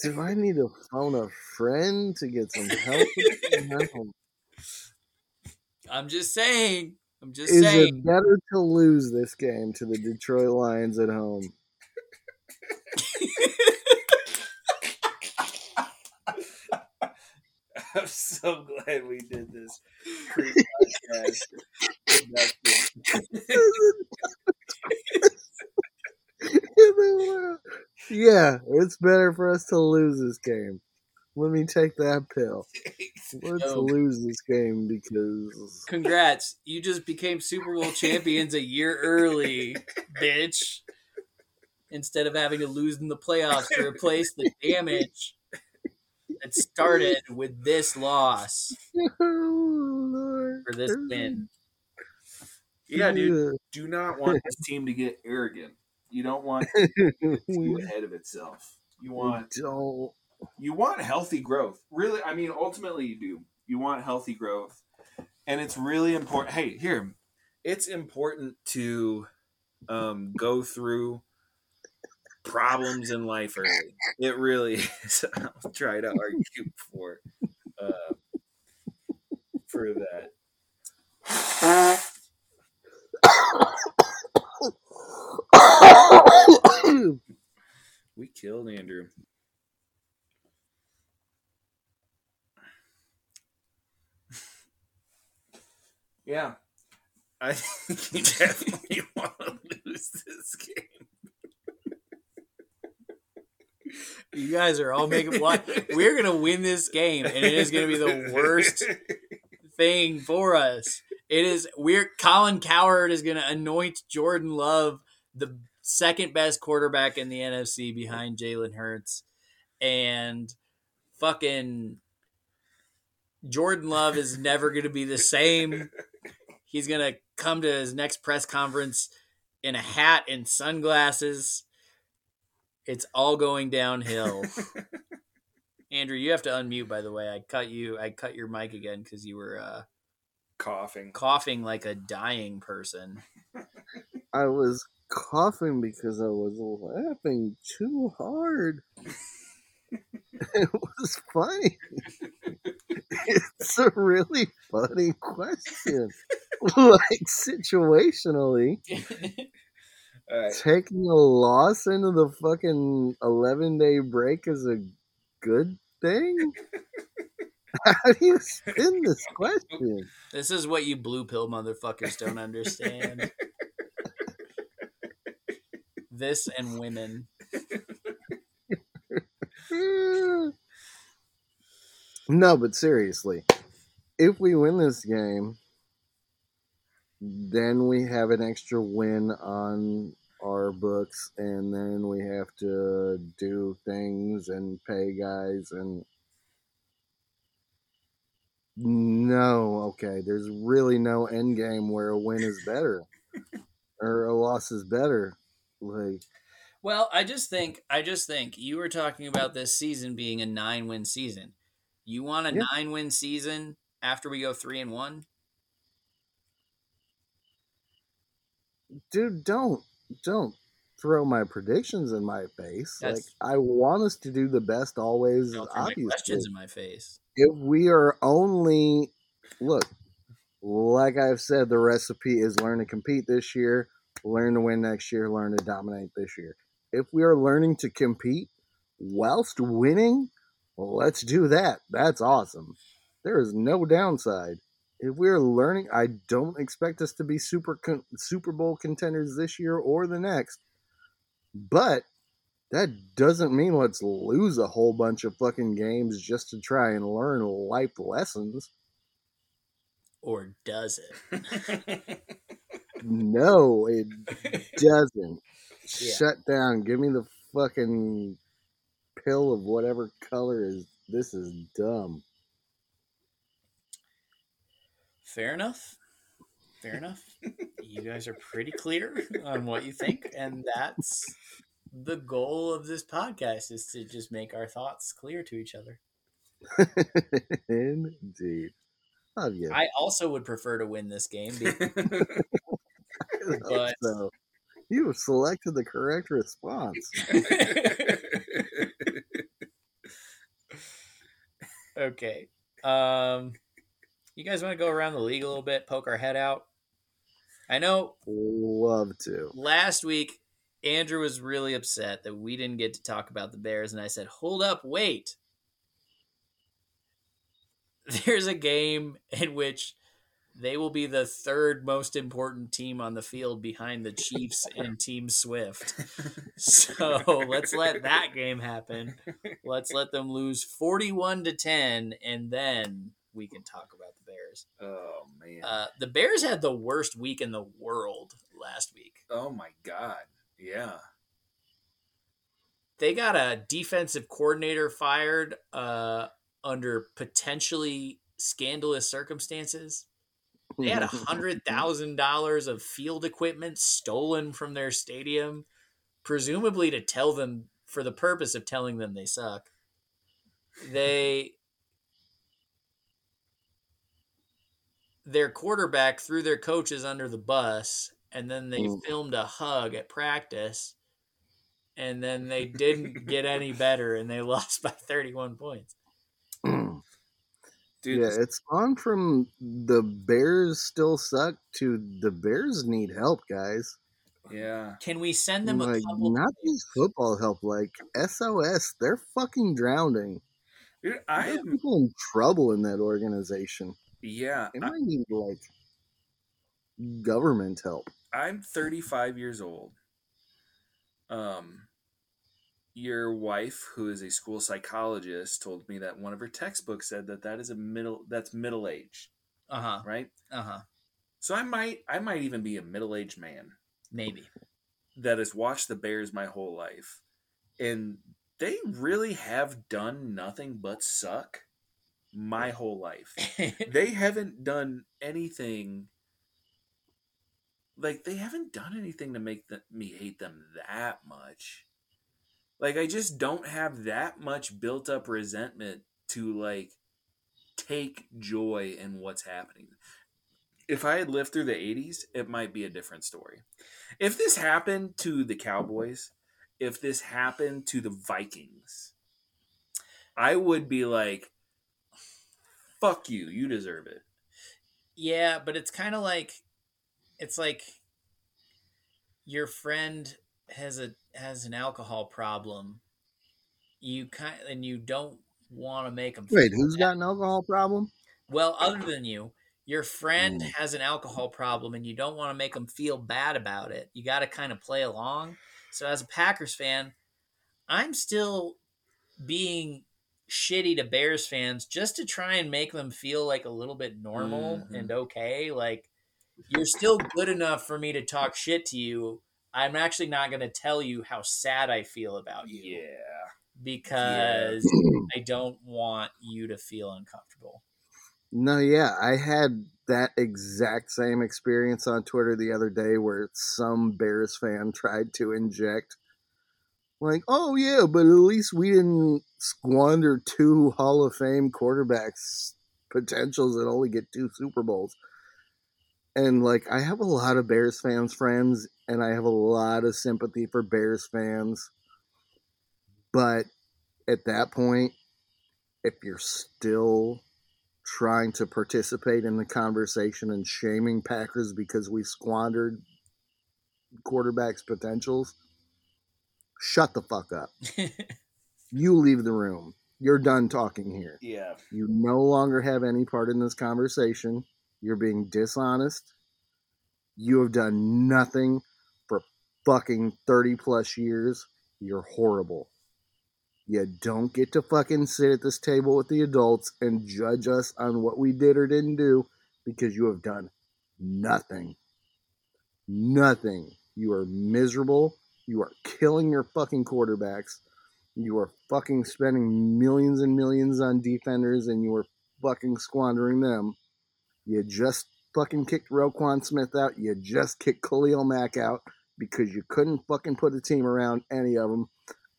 do I need to phone a friend to get some help? I'm just saying. I'm just Is saying. it better to lose this game to the Detroit Lions at home? [LAUGHS] I'm so glad we did this pre-podcast. [LAUGHS] [LAUGHS] yeah, it's better for us to lose this game. Let me take that pill. [LAUGHS] Let's Yo. lose this game because Congrats. You just became Super Bowl champions a year early, [LAUGHS] bitch. Instead of having to lose in the playoffs to replace the damage that started with this loss [LAUGHS] oh, for this win. Yeah, dude. Do not want this team to get arrogant. You don't want it to get we ahead of itself. You want don't. You want healthy growth. Really, I mean, ultimately, you do. You want healthy growth, and it's really important. Hey, here, it's important to um, go through problems in life early. It really [LAUGHS] is. I'll try to argue for uh, for that. [COUGHS] We killed Andrew. Yeah. I [LAUGHS] think you definitely [LAUGHS] want to lose this game. You guys are all making one. [LAUGHS] We're gonna win this game, and it is gonna be the worst thing for us. It is we're Colin Cowherd is gonna anoint Jordan Love the second best quarterback in the NFC behind Jalen Hurts, and fucking Jordan Love is never gonna be the same. He's gonna come to his next press conference in a hat and sunglasses. It's all going downhill. [LAUGHS] Andrew, you have to unmute. By the way, I cut you. I cut your mic again because you were uh, Coughing. coughing like a dying person. [LAUGHS] I was coughing because I was laughing too hard. [LAUGHS] [LAUGHS] it was funny. it's a really funny question. like situationally, [LAUGHS] All right. taking a loss into the fucking 11 day break is a good thing? [LAUGHS] How do you spin this question? this is what you blue pill motherfuckers don't understand. this and women. [LAUGHS] no, but seriously, if we win this game, then we have an extra win on our books, and then we have to do things and pay guys and. No, okay. There's really no end game where a win is better [LAUGHS] or a loss is better. Like, Well, I just think I just think you were talking about this season being a nine win season. You want a Yeah. nine win season after we go three and one? dude, don't don't throw my predictions in my face. That's- like I want us to do the best always. Don't throw my Obviously, questions in my face. if we are only look, like I've said, the recipe is learn to compete this year, learn to win next year, learn to dominate this year. If we are learning to compete whilst winning, well, let's do that. That's awesome. There is no downside. If we're learning, I don't expect us to be super con- Super Bowl contenders this year or the next, but that doesn't mean let's lose a whole bunch of fucking games just to try and learn life lessons. Or does it? [LAUGHS] No, it doesn't. Yeah. Shut down. Give me the fucking pill of whatever color is. This is dumb. Fair enough. Fair enough. you guys are pretty clear on what you think, and that's the goal of this podcast is to just make our thoughts clear to each other. [LAUGHS] Indeed. I also would prefer to win this game. [LAUGHS] but- so you have selected the correct response. [LAUGHS] okay. Um you guys want to go around the league a little bit, poke our head out? I know Love to. last week Andrew was really upset that we didn't get to talk about the Bears, and I said, "Hold up, wait." [LAUGHS] There's a game in which they will be the third most important team on the field behind the Chiefs [LAUGHS] and Team Swift. [LAUGHS] So let's let that game happen. Let's let them lose 41 to 10, and then we can talk about the Bears. oh man. Uh, the Bears had the worst week in the world last week. oh my god. Yeah. they got a defensive coordinator fired uh, under potentially scandalous circumstances. They had a mm-hmm, mm-hmm, mm-hmm. hundred thousand dollars of field equipment stolen from their stadium, presumably to tell them for the purpose of telling them they suck. They [LAUGHS] their quarterback threw their coaches under the bus and then they Mm. filmed a hug at practice and then they didn't get any better and they [LAUGHS] lost by 31 points. Dude, yeah, it's gone from the Bears still suck to the Bears need help, guys. yeah. Can we send them a Like couple not just football help, like SOS. They're fucking drowning. Dude, I are am. people in trouble in that organization. Yeah, They I, might need like government help. I'm 35 years old. Um, your wife, who is a school psychologist, told me that one of her textbooks said that that is a middle. That's middle age, Uh-huh. right? Uh-huh. So I might, I might even be a middle aged man Maybe. that has watched the Bears my whole life, and they really have done nothing but suck my whole life. [LAUGHS] they haven't done anything like they haven't done anything to make the, me hate them that much like i just don't have that much built up resentment to like take joy in what's happening. If i had lived through the 80s it might be a different story. If this happened to the cowboys if this happened to the vikings i would be like fuck you you deserve it. Yeah, but it's kind of like it's like your friend has a has an alcohol problem. You kind and you don't want to make them Wait, who's got an alcohol problem? Well, other than you, your friend Mm. has an alcohol problem and you don't want to make them feel bad about it. You got to kind of play along. So, as a Packers fan, I'm still being shitty to Bears fans just to try and make them feel like a little bit normal Mhm. and okay. Like, you're still good enough for me to talk shit to you. I'm actually not going to tell you how sad I feel about you yeah because I don't want you to feel uncomfortable. No, yeah, I had that exact same experience on Twitter the other day where some Bears fan tried to inject, like, oh, yeah, but at least we didn't squander two Hall of Fame quarterbacks' potentials and only get two Super Bowls. And, like, I have a lot of Bears fans friends, and I have a lot of sympathy for Bears fans. But at that point, if you're still trying to participate in the conversation and shaming Packers because we squandered quarterbacks' potentials, shut the fuck up. [LAUGHS] You leave the room. You're done talking here. yeah You no longer have any part in this conversation. You're being dishonest. You have done nothing for fucking 30 plus years. You're horrible. You don't get to fucking sit at this table with the adults and judge us on what we did or didn't do because you have done nothing. Nothing. You are miserable. You are killing your fucking quarterbacks. You are fucking spending millions and millions on defenders and you are fucking squandering them. You just fucking kicked Roquan Smith out. You just kicked Khalil Mack out because you couldn't fucking put a team around any of them.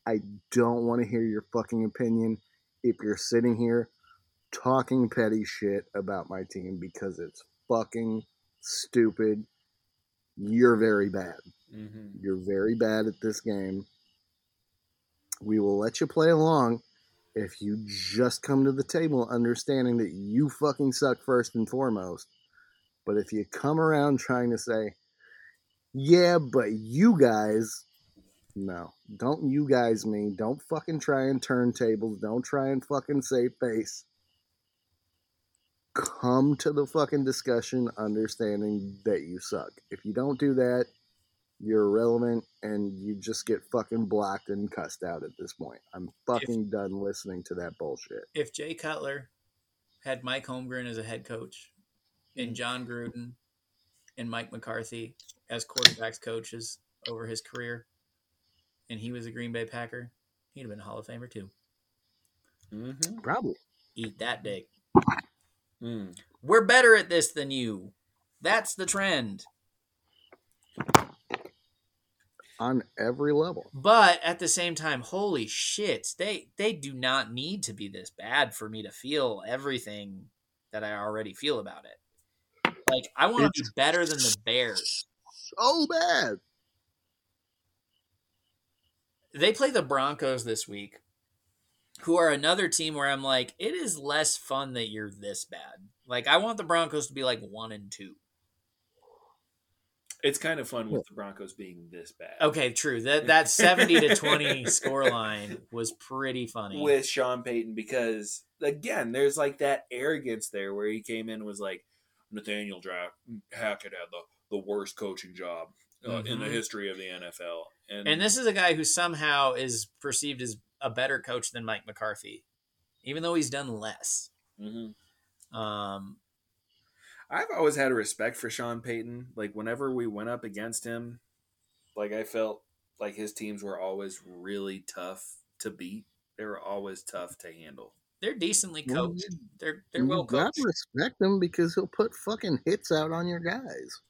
I don't want to hear your fucking opinion if you're sitting here talking petty shit about my team because it's fucking stupid. You're very bad. mm-hmm. You're very bad at this game. We will let you play along if you just come to the table understanding that you fucking suck first and foremost. But if you come around trying to say, yeah, but you guys, no, don't you guys me. Don't fucking try and turn tables. Don't try and fucking save face. Come to the fucking discussion understanding that you suck. If you don't do that, you're irrelevant and you just get fucking blocked and cussed out at this point. I'm fucking done listening to that bullshit. if Jay Cutler had Mike Holmgren as a head coach and mm. Jon Gruden and Mike McCarthy as quarterbacks coaches over his career, and he was a Green Bay Packer, he'd have been a Hall of Famer too. Mm-hmm. Probably. Eat that dick. Mm. We're better at this than you. That's the trend. on every level. But at the same time, holy shit, they they do not need to be this bad for me to feel everything that I already feel about it. Like I want to be better than the Bears. So bad. They play the Broncos this week, who are another team where I'm like, it is less fun that you're this bad. Like I want the Broncos to be like one and two. It's kind of fun with the Broncos being this bad. Okay, true. That that [LAUGHS] seventy to twenty scoreline was pretty funny. with Sean Payton because again, there's like that arrogance there where he came in and was like Nathaniel Dra- Hackett had the, the worst coaching job uh, in the Mhm. history of the NFL, and, And this is a guy who somehow is perceived as a better coach than Mike McCarthy, even though he's done less. Mhm. Um, I've always had a respect for Sean Payton. Like whenever we went up against him, like I felt like his teams were always really tough to beat. They were always tough to handle. They're decently Well, coached. They're they're You well got coached. to respect him because he'll put fucking hits out on your guys.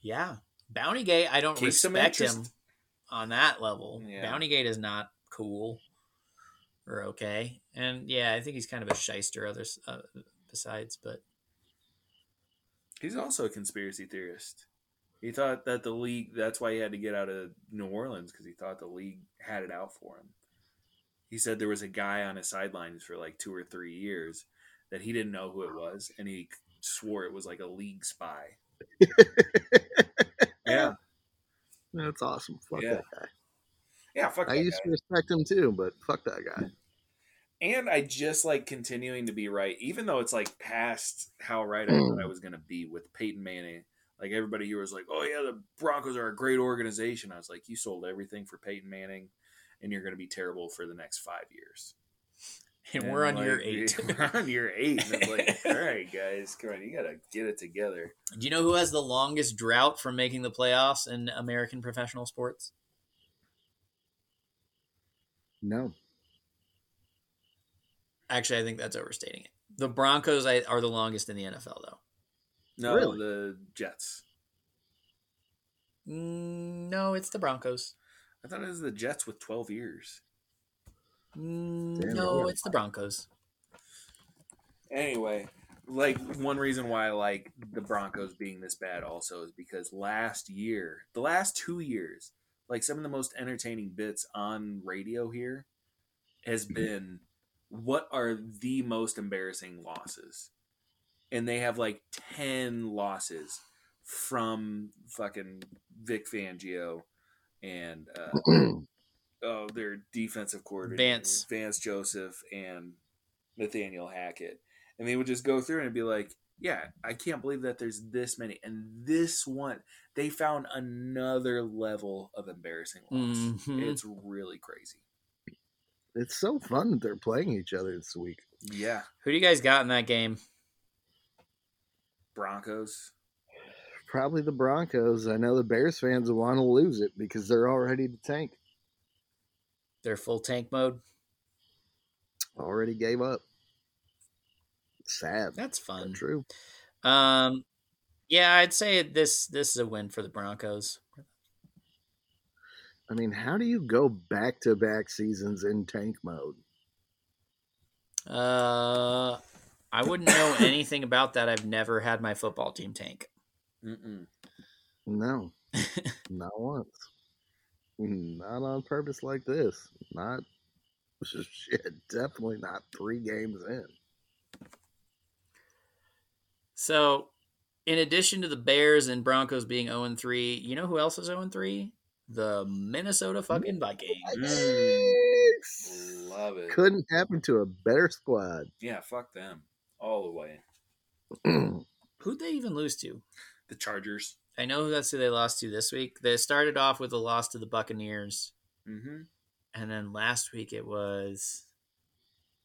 Yeah, Bounty Gate. I don't Keeps some respect him on that level. Yeah. Bountygate is not cool or okay, and yeah, I think he's kind of a shyster. Others uh, besides, but He's also a conspiracy theorist. He thought that the league, that's why he had to get out of New Orleans because he thought the league had it out for him. He said there was a guy on his sidelines for like two or three years that he didn't know who it was, and he swore it was like a league spy. [LAUGHS] Yeah. That's awesome. Fuck Yeah. that guy. Yeah, fuck I used guy. to respect him too, but fuck that guy. And I just like continuing to be right, even though it's like past how right I thought mm. I was going to be with Peyton Manning. Like everybody here was like, "Oh yeah, the Broncos are a great organization." I was like, "You sold everything for Peyton Manning, and you're going to be terrible for the next five years." and we're on like, year eight. [LAUGHS] We're on year eight, and it's like, [LAUGHS] all right, guys, come on, you got to get it together. Do you know who has the longest drought from making the playoffs in American professional sports? No. Actually, I think that's overstating it. The Broncos are the longest in the NFL, though. No, Really? the Jets. Mm, no, it's the Broncos. I thought it was the Jets with twelve years. Mm, no, yeah. it's the Broncos. Anyway, like one reason why I like the Broncos being this bad also is because last year, the last two years, like some of the most entertaining bits on radio here has been what are the most embarrassing losses. And they have like 10 losses from fucking Vic Fangio and uh, [CLEARS THROAT] oh, their defensive coordinator, Vance. Vance Joseph, and Nathaniel Hackett. And they would just go through and be like, yeah, I can't believe that there's this many. And this one, they found another level of embarrassing loss. Mhm. It's really crazy. It's so fun that they're playing each other this week. Yeah. Who do you guys got in that game? Broncos. Probably the Broncos. I know the Bears fans want to lose it because they're all ready to tank. They're full tank mode. Already gave up. Sad. That's but fun. true. Um, yeah, I'd say this this is a win for the Broncos. I mean, how do you go back to back seasons in tank mode? Uh, I wouldn't know anything about that. I've never had my football team tank. Mm-mm. No, [LAUGHS] not once. Not on purpose like this. Not [LAUGHS] shit. Definitely not three games in. So, in addition to the Bears and Broncos being 0 and 3, you know who else is 0 and 3? The Minnesota fucking Vikings. Yikes! Love it. Couldn't happen to a better squad. Yeah, fuck them. All the way. [CLEARS THROAT] Who'd they even lose to? The Chargers. I know that's who they lost to this week. They started off with a loss to the Buccaneers, Mm-hmm. and then last week it was.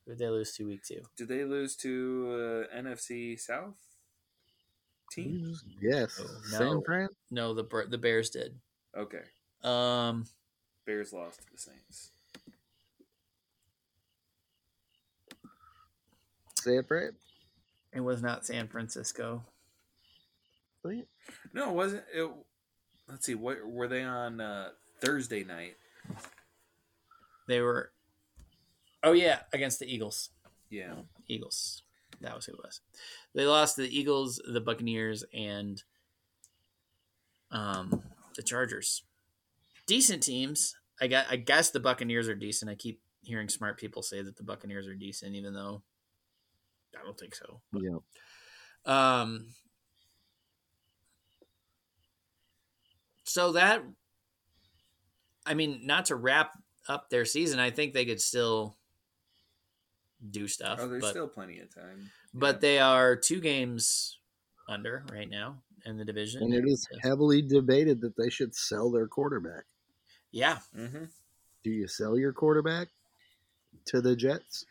Who'd they lose to week two? Did they lose to uh, NFC South team? yes. Oh, no. San Fran? No, the the Bears did. Okay. Um, Bears lost to the Saints. San Fran? it was not San Francisco. They- No, it wasn't it? Let's see. What were they on uh, Thursday night? They were. Oh yeah, against the Eagles. Yeah. Eagles. That was who it was. They lost to the Eagles, the Buccaneers, and um, the Chargers. Decent teams. I got. I guess the Buccaneers are decent. I keep hearing smart people say that the Buccaneers are decent, even though I don't think so. Yeah. Um. So that, I mean, not to wrap up their season, I think they could still do stuff. Oh, there's but, still plenty of time. but they are two games under right now in the division. And it is heavily debated that they should sell their quarterback. yeah, Mm-hmm. Do you sell your quarterback to the Jets?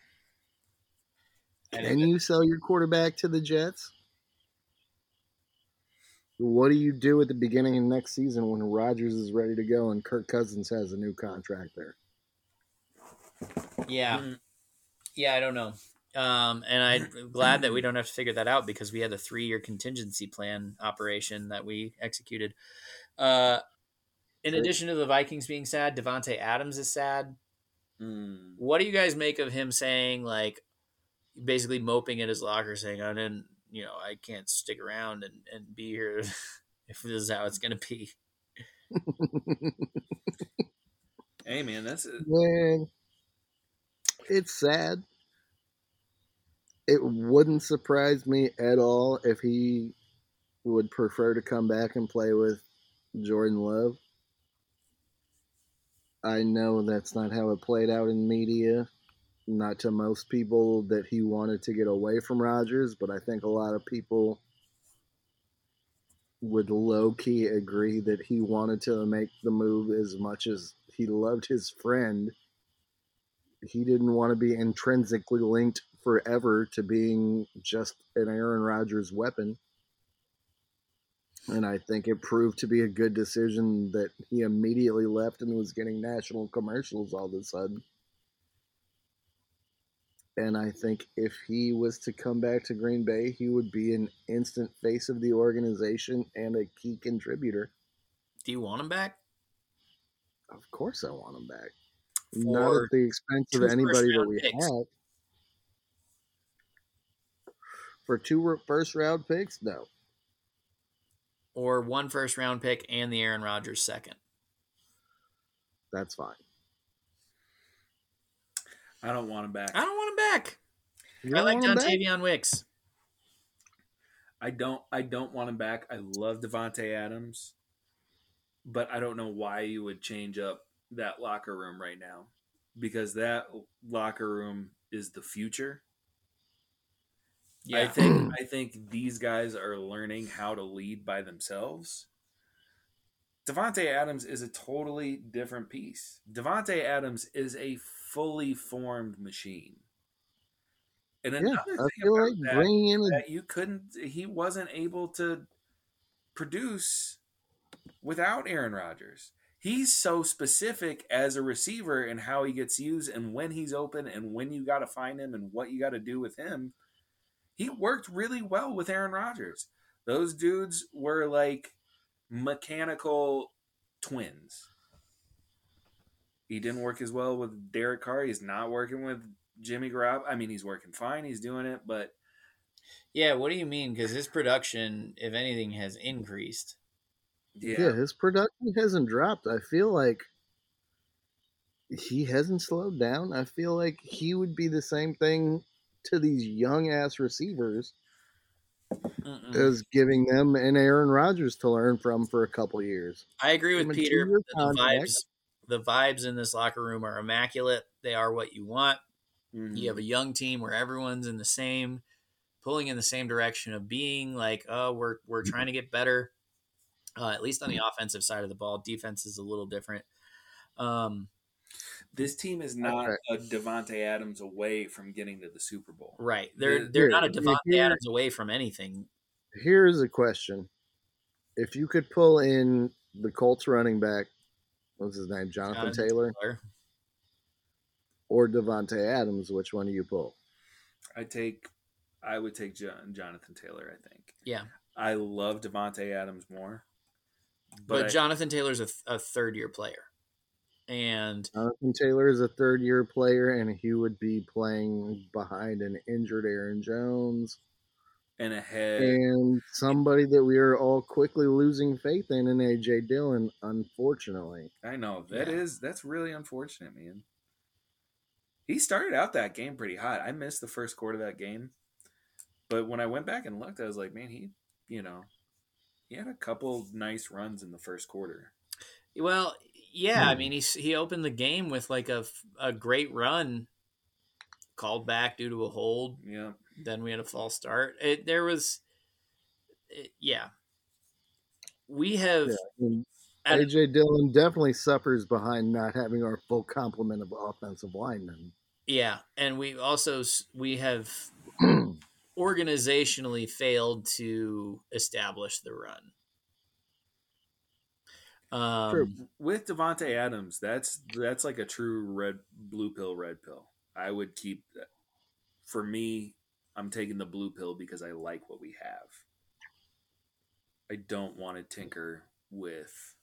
Can you sell your quarterback to the Jets? What do you do at the beginning of next season when Rodgers is ready to go and Kirk Cousins has a new contract there? yeah, Mm. yeah. I don't know. Um, and I'm glad that we don't have to figure that out because we had a three-year contingency plan operation that we executed. Uh, in Sure. addition to the Vikings being sad, Davante Adams is sad. Mm. What do you guys make of him saying like basically moping at his locker saying I didn't you know I can't stick around and, and be here [LAUGHS] if this is how it's gonna be. Hey, man, that's a, Man, it's sad. It wouldn't surprise me at all if he would prefer to come back and play with Jordan Love. I know that's not how it played out in media, not to most people that he wanted to get away from Rodgers, but I think a lot of people would low key agree that he wanted to make the move as much as he loved his friend. He didn't want to be intrinsically linked forever to being just an Aaron Rodgers weapon. And I think it proved to be a good decision that he immediately left and was getting national commercials all of a sudden. And I think if he was to come back to Green Bay, he would be an instant face of the organization and a key contributor. Do you want him back? Of course, I want him back. For Not at the expense of anybody that we picks. have. For two first round picks, no. Or one first round pick and the Aaron Rodgers second. That's fine. I don't want him back. I don't want him back. You I don't like want him back? Dontayvion Wicks. I don't. I don't want him back. I love Davante Adams, but I don't know why you would change up that locker room right now, because that locker room is the future. Yeah. I think. [CLEARS THROAT] I think these guys are learning how to lead by themselves. Davante Adams is a totally different piece. Davante Adams is a fully formed machine. And Yeah, another I thing about like that a that you couldn't he wasn't able to produce without Aaron Rodgers. He's so specific as a receiver and how he gets used and when he's open and when you got to find him and what you got to do with him. He worked really well with Aaron Rodgers. Those dudes were like mechanical twins. He didn't work as well with Derek Carr. He's not working with Jimmy Garoppolo. I mean, he's working fine. He's doing it, but Yeah, what do you mean? Because his production, if anything, has increased. yeah, yeah. his production hasn't dropped. I feel like he hasn't slowed down. I feel like he would be the same thing to these young ass receivers Mm-mm. as giving them an Aaron Rodgers to learn from for a couple years. I agree with Peter. The vibes, the vibes in this locker room are immaculate. They are what you want. Mhm. You have a young team where everyone's in the same, pulling in the same direction of being like, oh, we're we're trying to get better. Uh, at least on the offensive side of the ball, defense is a little different. Um, this team is not Okay. a Davante Adams away from getting to the Super Bowl. right, they're Yeah, they're not a yeah, Davante here- Adams away from anything. Here's a question: If you could pull in the Colts running back, what's his name, Jonathan, Jonathan Taylor, Taylor. or Davante Adams, which one do you pull? I take, I would take John, Jonathan Taylor. I think. Yeah, I love Davante Adams more. But, I- Jonathan Taylor's a, a third year player, and Jonathan Taylor is a third year player, and he would be playing behind an injured Aaron Jones and ahead. and somebody that we are all quickly losing faith in in AJ Dillon, unfortunately. I know that Yeah. is that's really unfortunate, man. He started out that game pretty hot. I missed the first quarter of that game, but when I went back and looked, I was like, man, he, you know, he had a couple nice runs in the first quarter. well, yeah, I Hmm. mean, he he opened the game with like a a great run, called back due to a hold. Yeah, Then we had a false start. It, there was, it, yeah, we have. Yeah, I mean, at- AJ Dillon definitely suffers behind not having our full complement of offensive linemen. Yeah, and we also we have [CLEARS THROAT] organizationally failed to establish the run. Um, True. with Davante Adams, that's that's like a true red blue pill, red pill. I would keep that. For me, I'm taking the blue pill because I like what we have. I don't want to tinker with.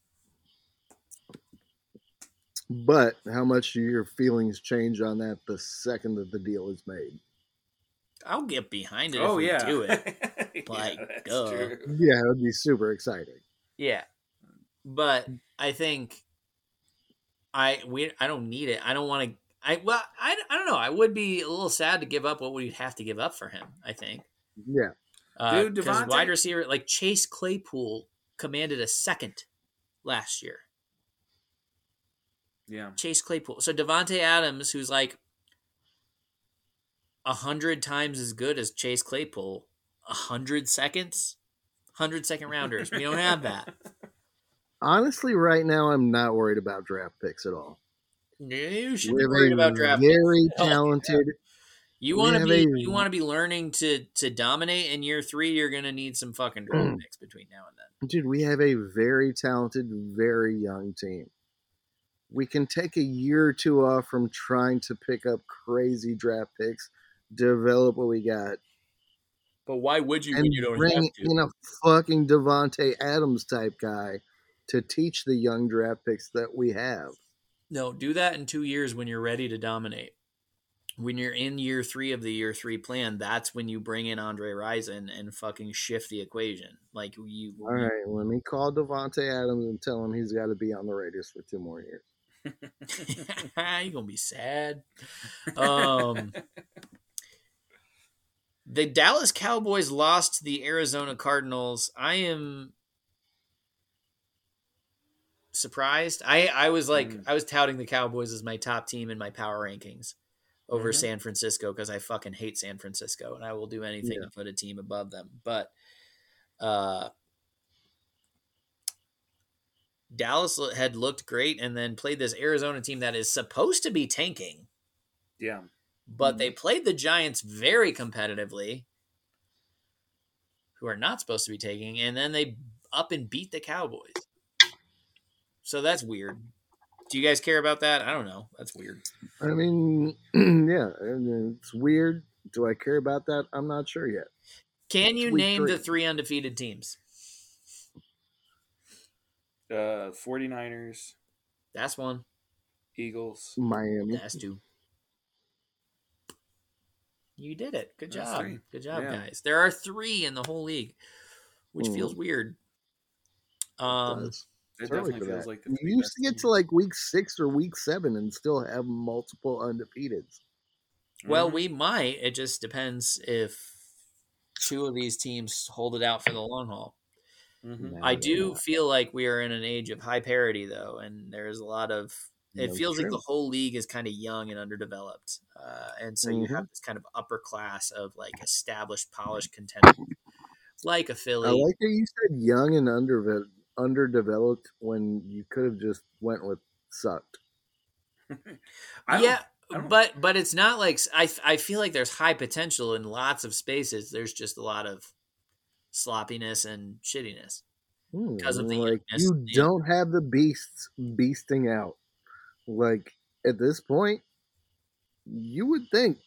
But how much do your feelings change on that the second that the deal is made? I'll get behind it. oh if we yeah, do it. [LAUGHS] Yeah, Like, that's duh. true. Yeah, it would be super exciting. Yeah, but I think I we I don't need it. I don't want to. I well, I, I don't know. I would be a little sad to give up what we'd have to give up for him. I think, Yeah. uh, Dude, Davante- wide receiver like Chase Claypool commanded a second last year. Yeah, Chase Claypool. So Davante Adams, who's like a hundred times as good as Chase Claypool, a hundred seconds, hundred second rounders. We don't have that. [LAUGHS] Honestly, right now, I'm not worried about draft picks at all. You should We be worried about draft. picks. very [LAUGHS] Hell, talented. You want to be a- you want to be learning to to dominate in year three. You're going to need some fucking draft mm. picks between now and then. Dude, we have a very talented, very young team. We can take a year or two off from trying to pick up crazy draft picks, develop what we got, But why would you and when you don't bring in a fucking Davante Adams type guy to teach the young draft picks that we have. No, do that in two years when you're ready to dominate. When you're in year three of the year three plan, that's when you bring in Andre Rison and fucking shift the equation. Like you, All right, let me call Davante Adams and tell him he's got to be on the Raiders for two more years. [LAUGHS] you're gonna be sad. Um, [LAUGHS] the Dallas Cowboys lost to the Arizona Cardinals. I am surprised. I I was like Mm. I was touting the Cowboys as my top team in my power rankings over Mhm. San Francisco because I fucking hate San Francisco and I will do anything Yeah. to put a team above them. But uh Dallas had looked great and then played this Arizona team that is supposed to be tanking yeah. but they played the Giants very competitively, who are not supposed to be taking, and then they up and beat the Cowboys. So that's weird. Do you guys care about that? I don't know. That's weird. I mean, [CLEARS THROAT] yeah, it's weird. Do I care about that? I'm not sure yet. Can you Week name three. the three undefeated teams? Uh, 49ers, That's one. Eagles. Miami. That's two. You did it. Good That's job. three. Good job, Yeah. guys. There are three in the whole league, which Hmm. feels weird. Um, does. It definitely feels that. like the you three used to get teams. to like week six or week seven and still have multiple undefeateds. Well, Mhm. we might. It just depends if two of these teams hold it out for the long haul. Mhm. I do feel like we are in an age of high parity, though, and there's a lot of. It No, feels like the whole league is kind of young and underdeveloped, uh, and so you Mhm. have this kind of upper class of like established, polished contenders, like a Philly. I like that you said young and under underdeveloped when you could have just went with sucked. [LAUGHS] Yeah, but but it's not like I I feel like there's high potential in lots of spaces. There's just a lot of sloppiness and shittiness. Hmm, 'Cause of the like you the- don't have the beasts beasting out. Like at this point, you would think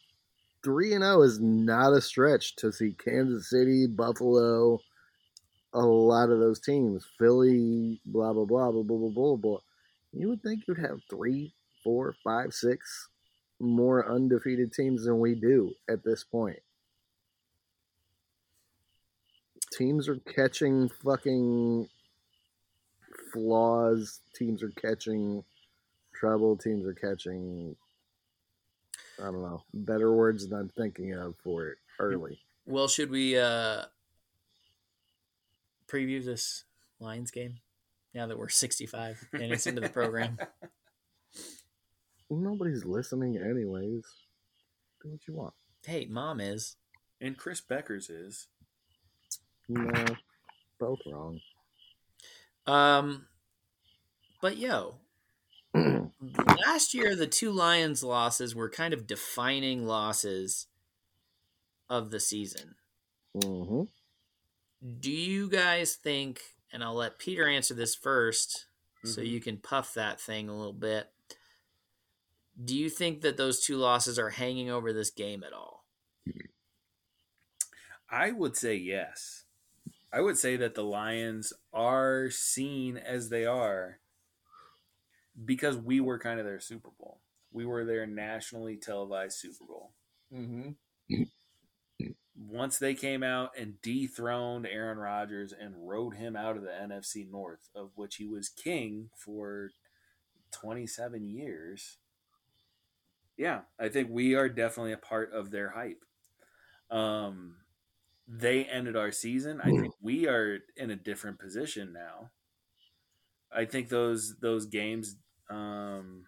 three and zero is not a stretch to see Kansas City, Buffalo, a lot of those teams, Philly, blah blah blah blah blah blah blah blah. You would think you'd have three, four, five, six more undefeated teams than we do at this point. Teams are catching fucking flaws. Teams are catching trouble. Teams are catching. I don't know better words than I'm thinking of for it early. Well, should we uh preview this Lions game now that we're 65 and it's into the program? [LAUGHS] Nobody's listening, anyways. Do what you want. Hey, mom is. And Chris Beckers is. No, both wrong. Um, but yo, [CLEARS THROAT] last year the two Lions losses were kind of defining losses of the season. hmm Do you guys think? And I'll let Peter answer this 1st so Mhm. you can puff that thing a little bit. Do you think that those two losses are hanging over this game at all? I would say yes. I would say that the Lions are seen as they are because we were kind of their Super Bowl. We were their nationally televised Super Bowl. Mm-hmm. Once they came out and dethroned Aaron Rodgers and rode him out of the NFC North, of which he was king for 27 years. Yeah, I think we are definitely a part of their hype. Um, they ended our season. I think we are in a different position now. I think those those games. Um,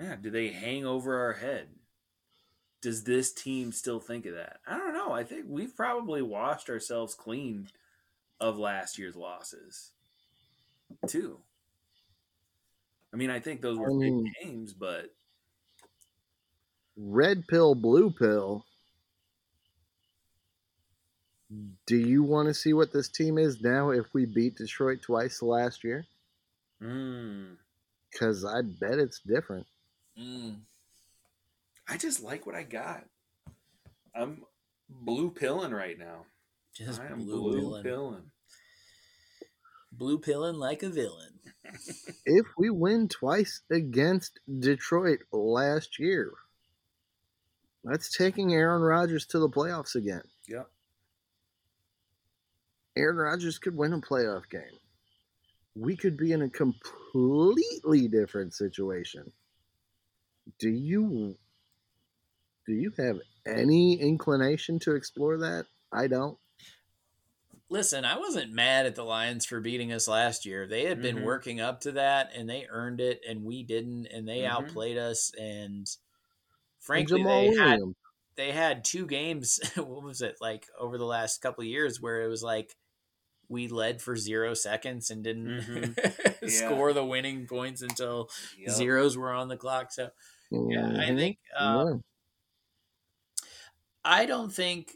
yeah, do they hang over our head? Does this team still think of that? I don't know. I think we've probably washed ourselves clean of last year's losses, too. I mean, I think those were I big games, but Red pill, blue pill. Do you want to see what this team is now if we beat Detroit twice last year? mm, Because I bet it's different. Mm. I just like what I got. I'm blue pilling right now. Just I am blue, blue pilling. pilling. Blue pilling like a villain. [LAUGHS] If we win twice against Detroit last year, that's taking Aaron Rodgers to the playoffs again. Yep. Aaron Rodgers could win a playoff game. We could be in a completely different situation. Do you do you have any inclination to explore that? I don't. Listen, I wasn't mad at the Lions for beating us last year. They had been Mhm. working up to that and they earned it and we didn't and they Mhm. outplayed us and And frankly Jamaal they had they had two games [LAUGHS] what was it like over the last couple of years where it was like we led for 0 seconds and didn't Mhm. [LAUGHS] Yeah. score the winning points until Yep. zeros were on the clock. So, yeah, I Mhm. think uh. I don't think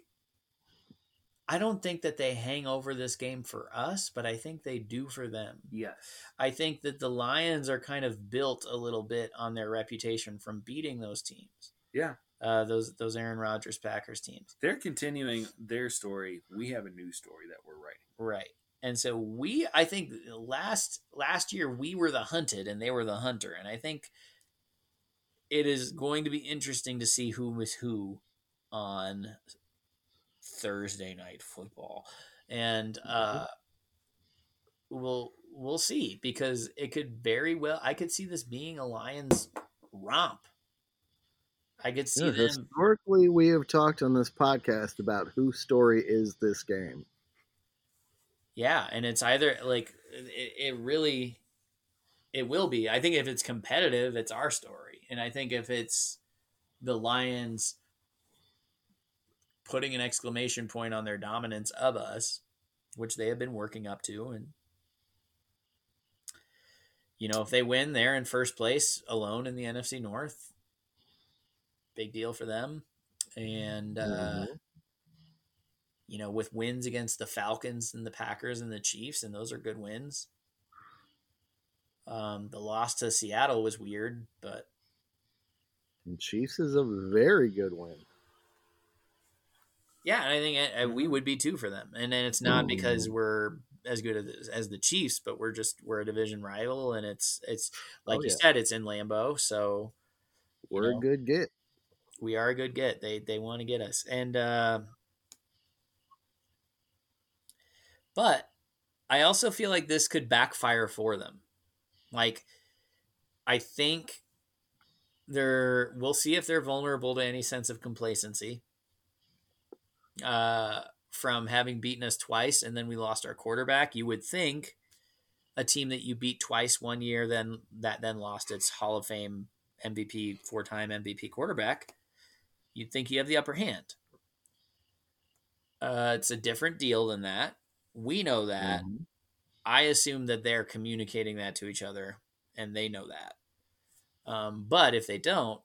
I don't think that they hang over this game for us, but I think they do for them. Yes. I think that the Lions are kind of built a little bit on their reputation from beating those teams. Yeah. Uh, those those Aaron Rodgers Packers teams. They're continuing their story. We have a new story that we're writing. Right. And so we I think last last year we were the hunted and they were the hunter. And I think it is going to be interesting to see who is who on Thursday night football. And uh we'll we'll see because it could very well I could see this being a Lions romp. I could see Yeah, them historically, we have talked on this podcast about whose story is this game. Yeah, and it's either like it, it really it will be. I think if it's competitive, it's our story. And I think if it's the Lions putting an exclamation point on their dominance of us, which they have been working up to and you know, if they win, they're in first place alone in the NFC North. Big deal for them. And uh Mhm. you know, with wins against the Falcons and the Packers and the Chiefs, and those are good wins. Um, the loss to Seattle was weird, but And Chiefs is a very good win. Yeah, I think uh, we Mm-hmm. would be too for them. And then it's not because Mm. we're as good as, as the Chiefs, but we're just we're a division rival, and it's it's like Oh, you yeah. said, it's in Lambeau, so We're know. a good get. we are a good get. They they want to get us, and uh, but I also feel like this could backfire for them. Like, I think they're. We'll see if they're vulnerable to any sense of complacency. Uh, from having beaten us twice and then we lost our quarterback, you would think a team that you beat twice one year, then that then lost its Hall of Fame MVP, four time MVP quarterback, you'd think you have the upper hand. Uh, it's a different deal than that. We know that. Mhm. I assume that they're communicating that to each other and they know that. Um, but if they don't,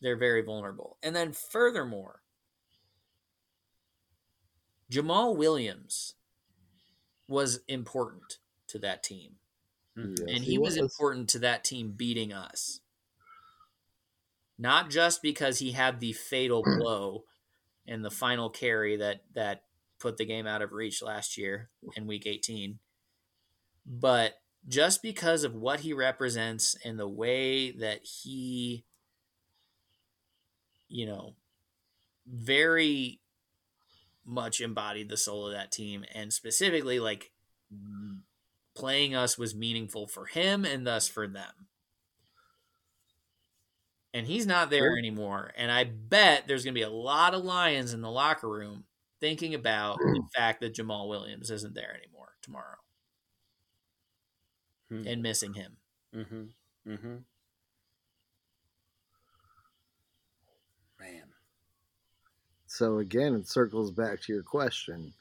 they're very vulnerable. And then, furthermore, Jamaal Williams was important to that team. Mhm. Yes, and he, was, was. important to that team beating us. Not just because he had the fatal [CLEARS THROAT] blow and the final carry that that put the game out of reach last year in week 18, but just because of what he represents and the way that he you know very much embodied the soul of that team and specifically like playing us was meaningful for him and thus for them. And he's not there Sure. anymore. And I bet there's going to be a lot of Lions in the locker room thinking about the fact that Jamaal Williams isn't there anymore tomorrow Hmm. and missing him. Mm-hmm. Mm-hmm. So again, it circles back to your question.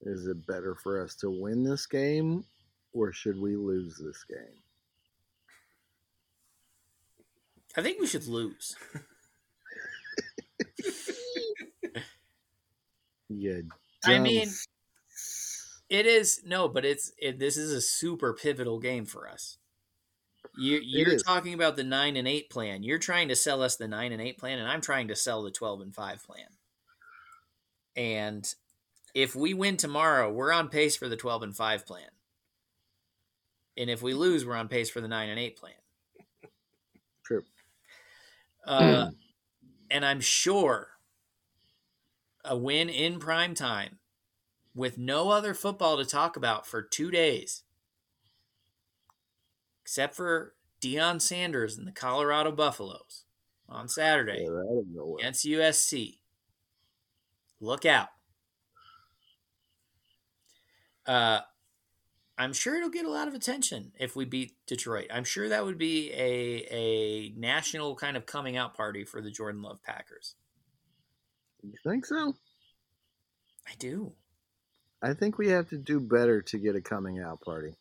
Is it better for us to win this game or should we lose this game? I think we should lose. [LAUGHS] Yeah. I mean, It is no, but it's it, this is a super pivotal game for us. You you're talking about the nine and eight plan. You're trying to sell us the nine and eight plan, and I'm trying to sell the twelve and five plan. And if we win tomorrow, we're on pace for the twelve and five plan. And if we lose, we're on pace for the nine and eight plan. True. Uh, [CLEARS THROAT] and I'm sure a win in prime time with no other football to talk about for two days, except for Deion Sanders and the Colorado Buffaloes on Saturday Yeah, that'll go well. against USC. Look out. Uh, I'm sure it'll get a lot of attention if we beat Detroit. I'm sure that would be a a national kind of coming out party for the Jordan Love Packers. You think so? I do. I think we have to do better to get a coming out party.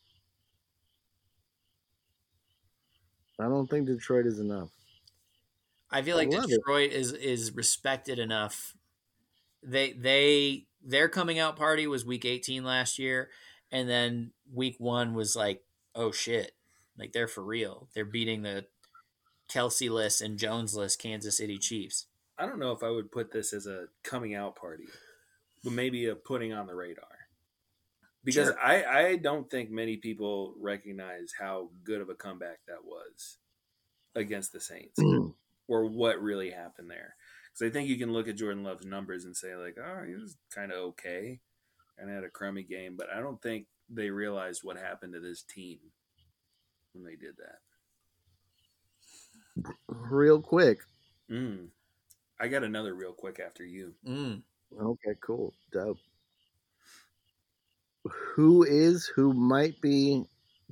I don't think Detroit is enough. I feel I like love. Detroit is is respected enough. They they their coming out party was week 18 last year, and then week one was like, oh shit, like they're for real. They're beating the Kelce list and Jones list Kansas City Chiefs. I don't know if I would put this as a coming out party, but maybe a putting on the radar. Because Sure. I, I don't think many people recognize how good of a comeback that was against the Saints or what really happened there. Because I think you can look at Jordan Love's numbers and say, like, oh, he was kind of okay and had a crummy game, but I don't think they realized what happened to this team when they did that. Real quick. Mm. I got another real quick after you. Mm. Okay, cool. Dope. Who is, who might be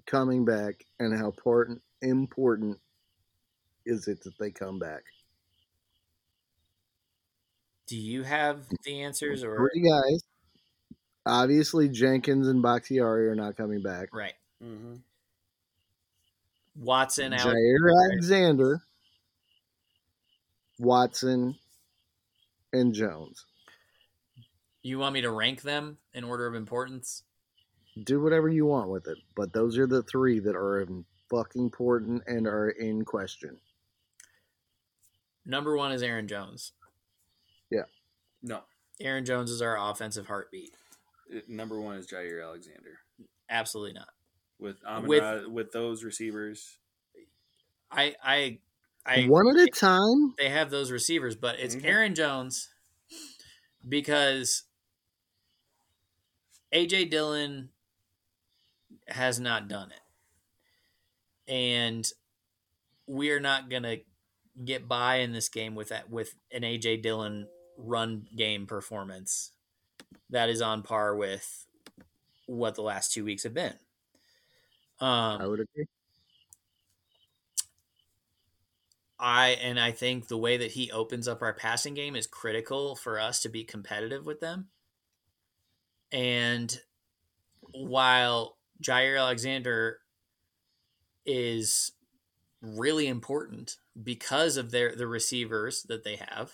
coming back, and how important important is it that they come back? Do you have the answers or Three guys. Obviously, Jenkins and Bakhtiari are not coming back. right? Mm-hmm. Watson, Alex, Jaire Alexander, Watson, and Jones. You want me to rank them in order of importance? Do whatever you want with it, but those are the three that are fucking important and are in question. Number one is Aaron Jones. Yeah. No. Aaron Jones is our offensive heartbeat. It- number one is Jaire Alexander Absolutely not. with Amon With- Ra- with those receivers. I I I One at a time. they have those receivers, but it's Mhm. Aaron Jones because AJ Dillon has not done it. And we are not going to get by in this game with that with an AJ Dillon run game performance that is on par with what the last 2 weeks have been. Um I would agree. I and I think the way that he opens up our passing game is critical for us to be competitive with them. And while Jaire Alexander is really important because of their the receivers that they have,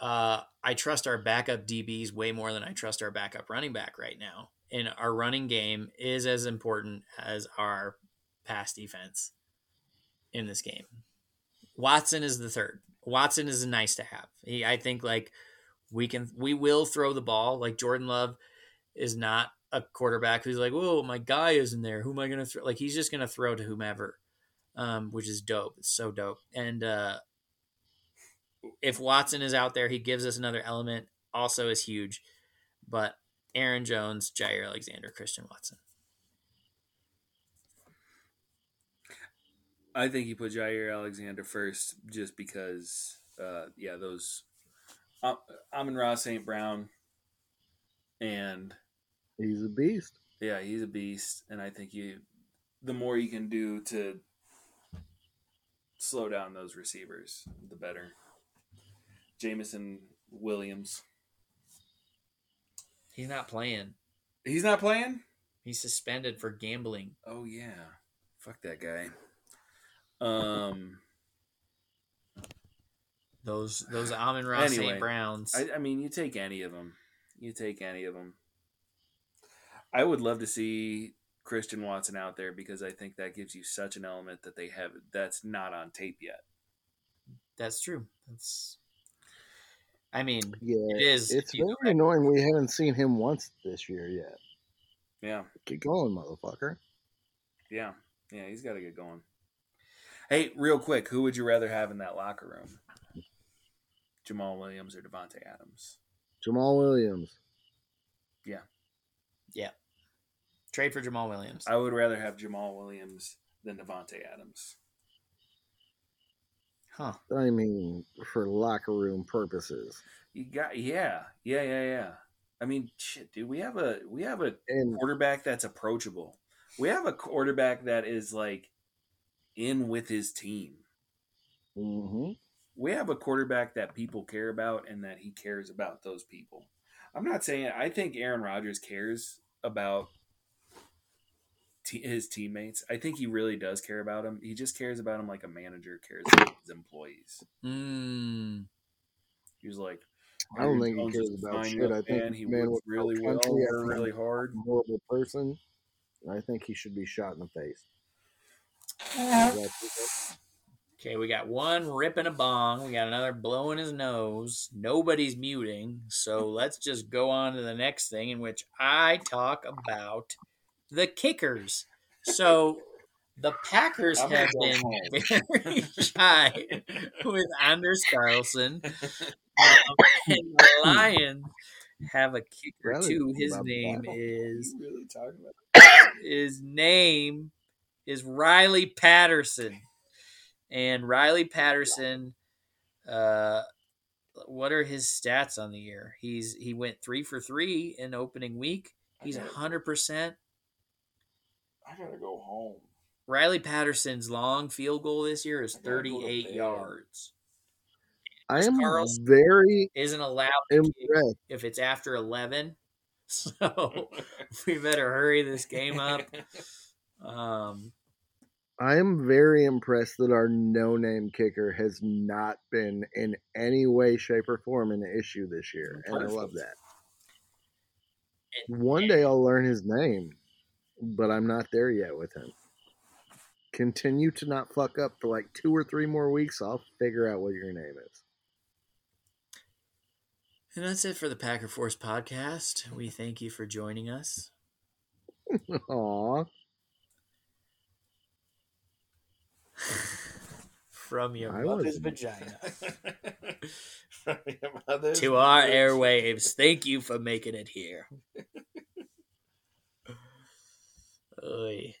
uh, I trust our backup DBs way more than I trust our backup running back right now. And our running game is as important as our pass defense in this game. Watson is the third. Watson is a nice to have. He, I think like we can we will throw the ball. Like Jordan Love is not a quarterback who's like, whoa, my guy isn't there. Who am I gonna throw? Like he's just gonna throw to whomever, um, which is dope. It's so dope. And uh, if Watson is out there, he gives us another element. Also is huge. But Aaron Jones, Jaire Alexander, Christian Watson. I think you put Jaire Alexander first just because, uh, yeah, those um, Amon Ross St. Brown, and He's a beast. yeah, he's a beast. And I think you, the more you can do to slow down those receivers, the better. Jameson Williams, He's not playing. he's not playing. He's suspended for gambling. Oh yeah, fuck that guy. Um, Those those Amon Ross Anyway, St. Browns. I, I mean, you take any of them. You take any of them. I would love to see Christian Watson out there because I think that gives you such an element that they have that's not on tape yet. That's true. That's. I mean, Yeah, it is. it's if you- very annoying. We haven't seen him once this year yet. Yeah, Get going, motherfucker. yeah, yeah. He's got to get going. Hey, real quick, who would you rather have in that locker room? Jamaal Williams or Davante Adams? Jamaal Williams. Yeah. Yeah. Trade for Jamaal Williams. I would rather have Jamaal Williams than Davante Adams. Huh. I mean, for locker room purposes. You got yeah, yeah, yeah, yeah. I mean, shit, dude. We have a we have a And quarterback that's approachable. We have a quarterback that is like in with his team. mhm. We have a quarterback that people care about and that he cares about those people. I'm not saying I think Aaron Rodgers cares about te- his teammates. I think he really does care about them. He just cares about them like a manager cares about his employees. Mm, He was like, I don't "Aaron think he cares about shit. young I think man. he man works really well, country, I works think really hard. a horrible person. I think he should be shot in the face. That's- okay, we got one ripping a bong. We got another blowing his nose. Nobody's muting. So [LAUGHS] let's just go on to the next thing, in which I talk about the kickers. So the Packers I'm have been very [LAUGHS] shy with Anders Carlson. Um, [LAUGHS] and the Lions have a kicker Rather too. His name is really talking about? [COUGHS] his name is Riley Patterson. And Riley Patterson, uh, what are his stats on the year? He's he went three for three in opening week. He's Okay. hundred percent. I gotta go home. Riley Patterson's long field goal this year is I gotta go to thirty-eight yards. I am Carlson- very Isn't allowed impressed. if it's after eleven. [LAUGHS] So we better hurry this game up. [LAUGHS] Um, I am very impressed that our no-name kicker has not been in any way, shape, or form an issue this year, and I love that. One day I'll learn his name, but I'm not there yet with him. Continue to not fuck up for like two or three more weeks. I'll figure out what your name is. And that's it for the Packer Force podcast. We thank you for joining us. [LAUGHS] Aw. [LAUGHS] From your I mother's wasn't. vagina [LAUGHS] From your mother's to our airwaves. Thank you for making it here. [LAUGHS] Oy.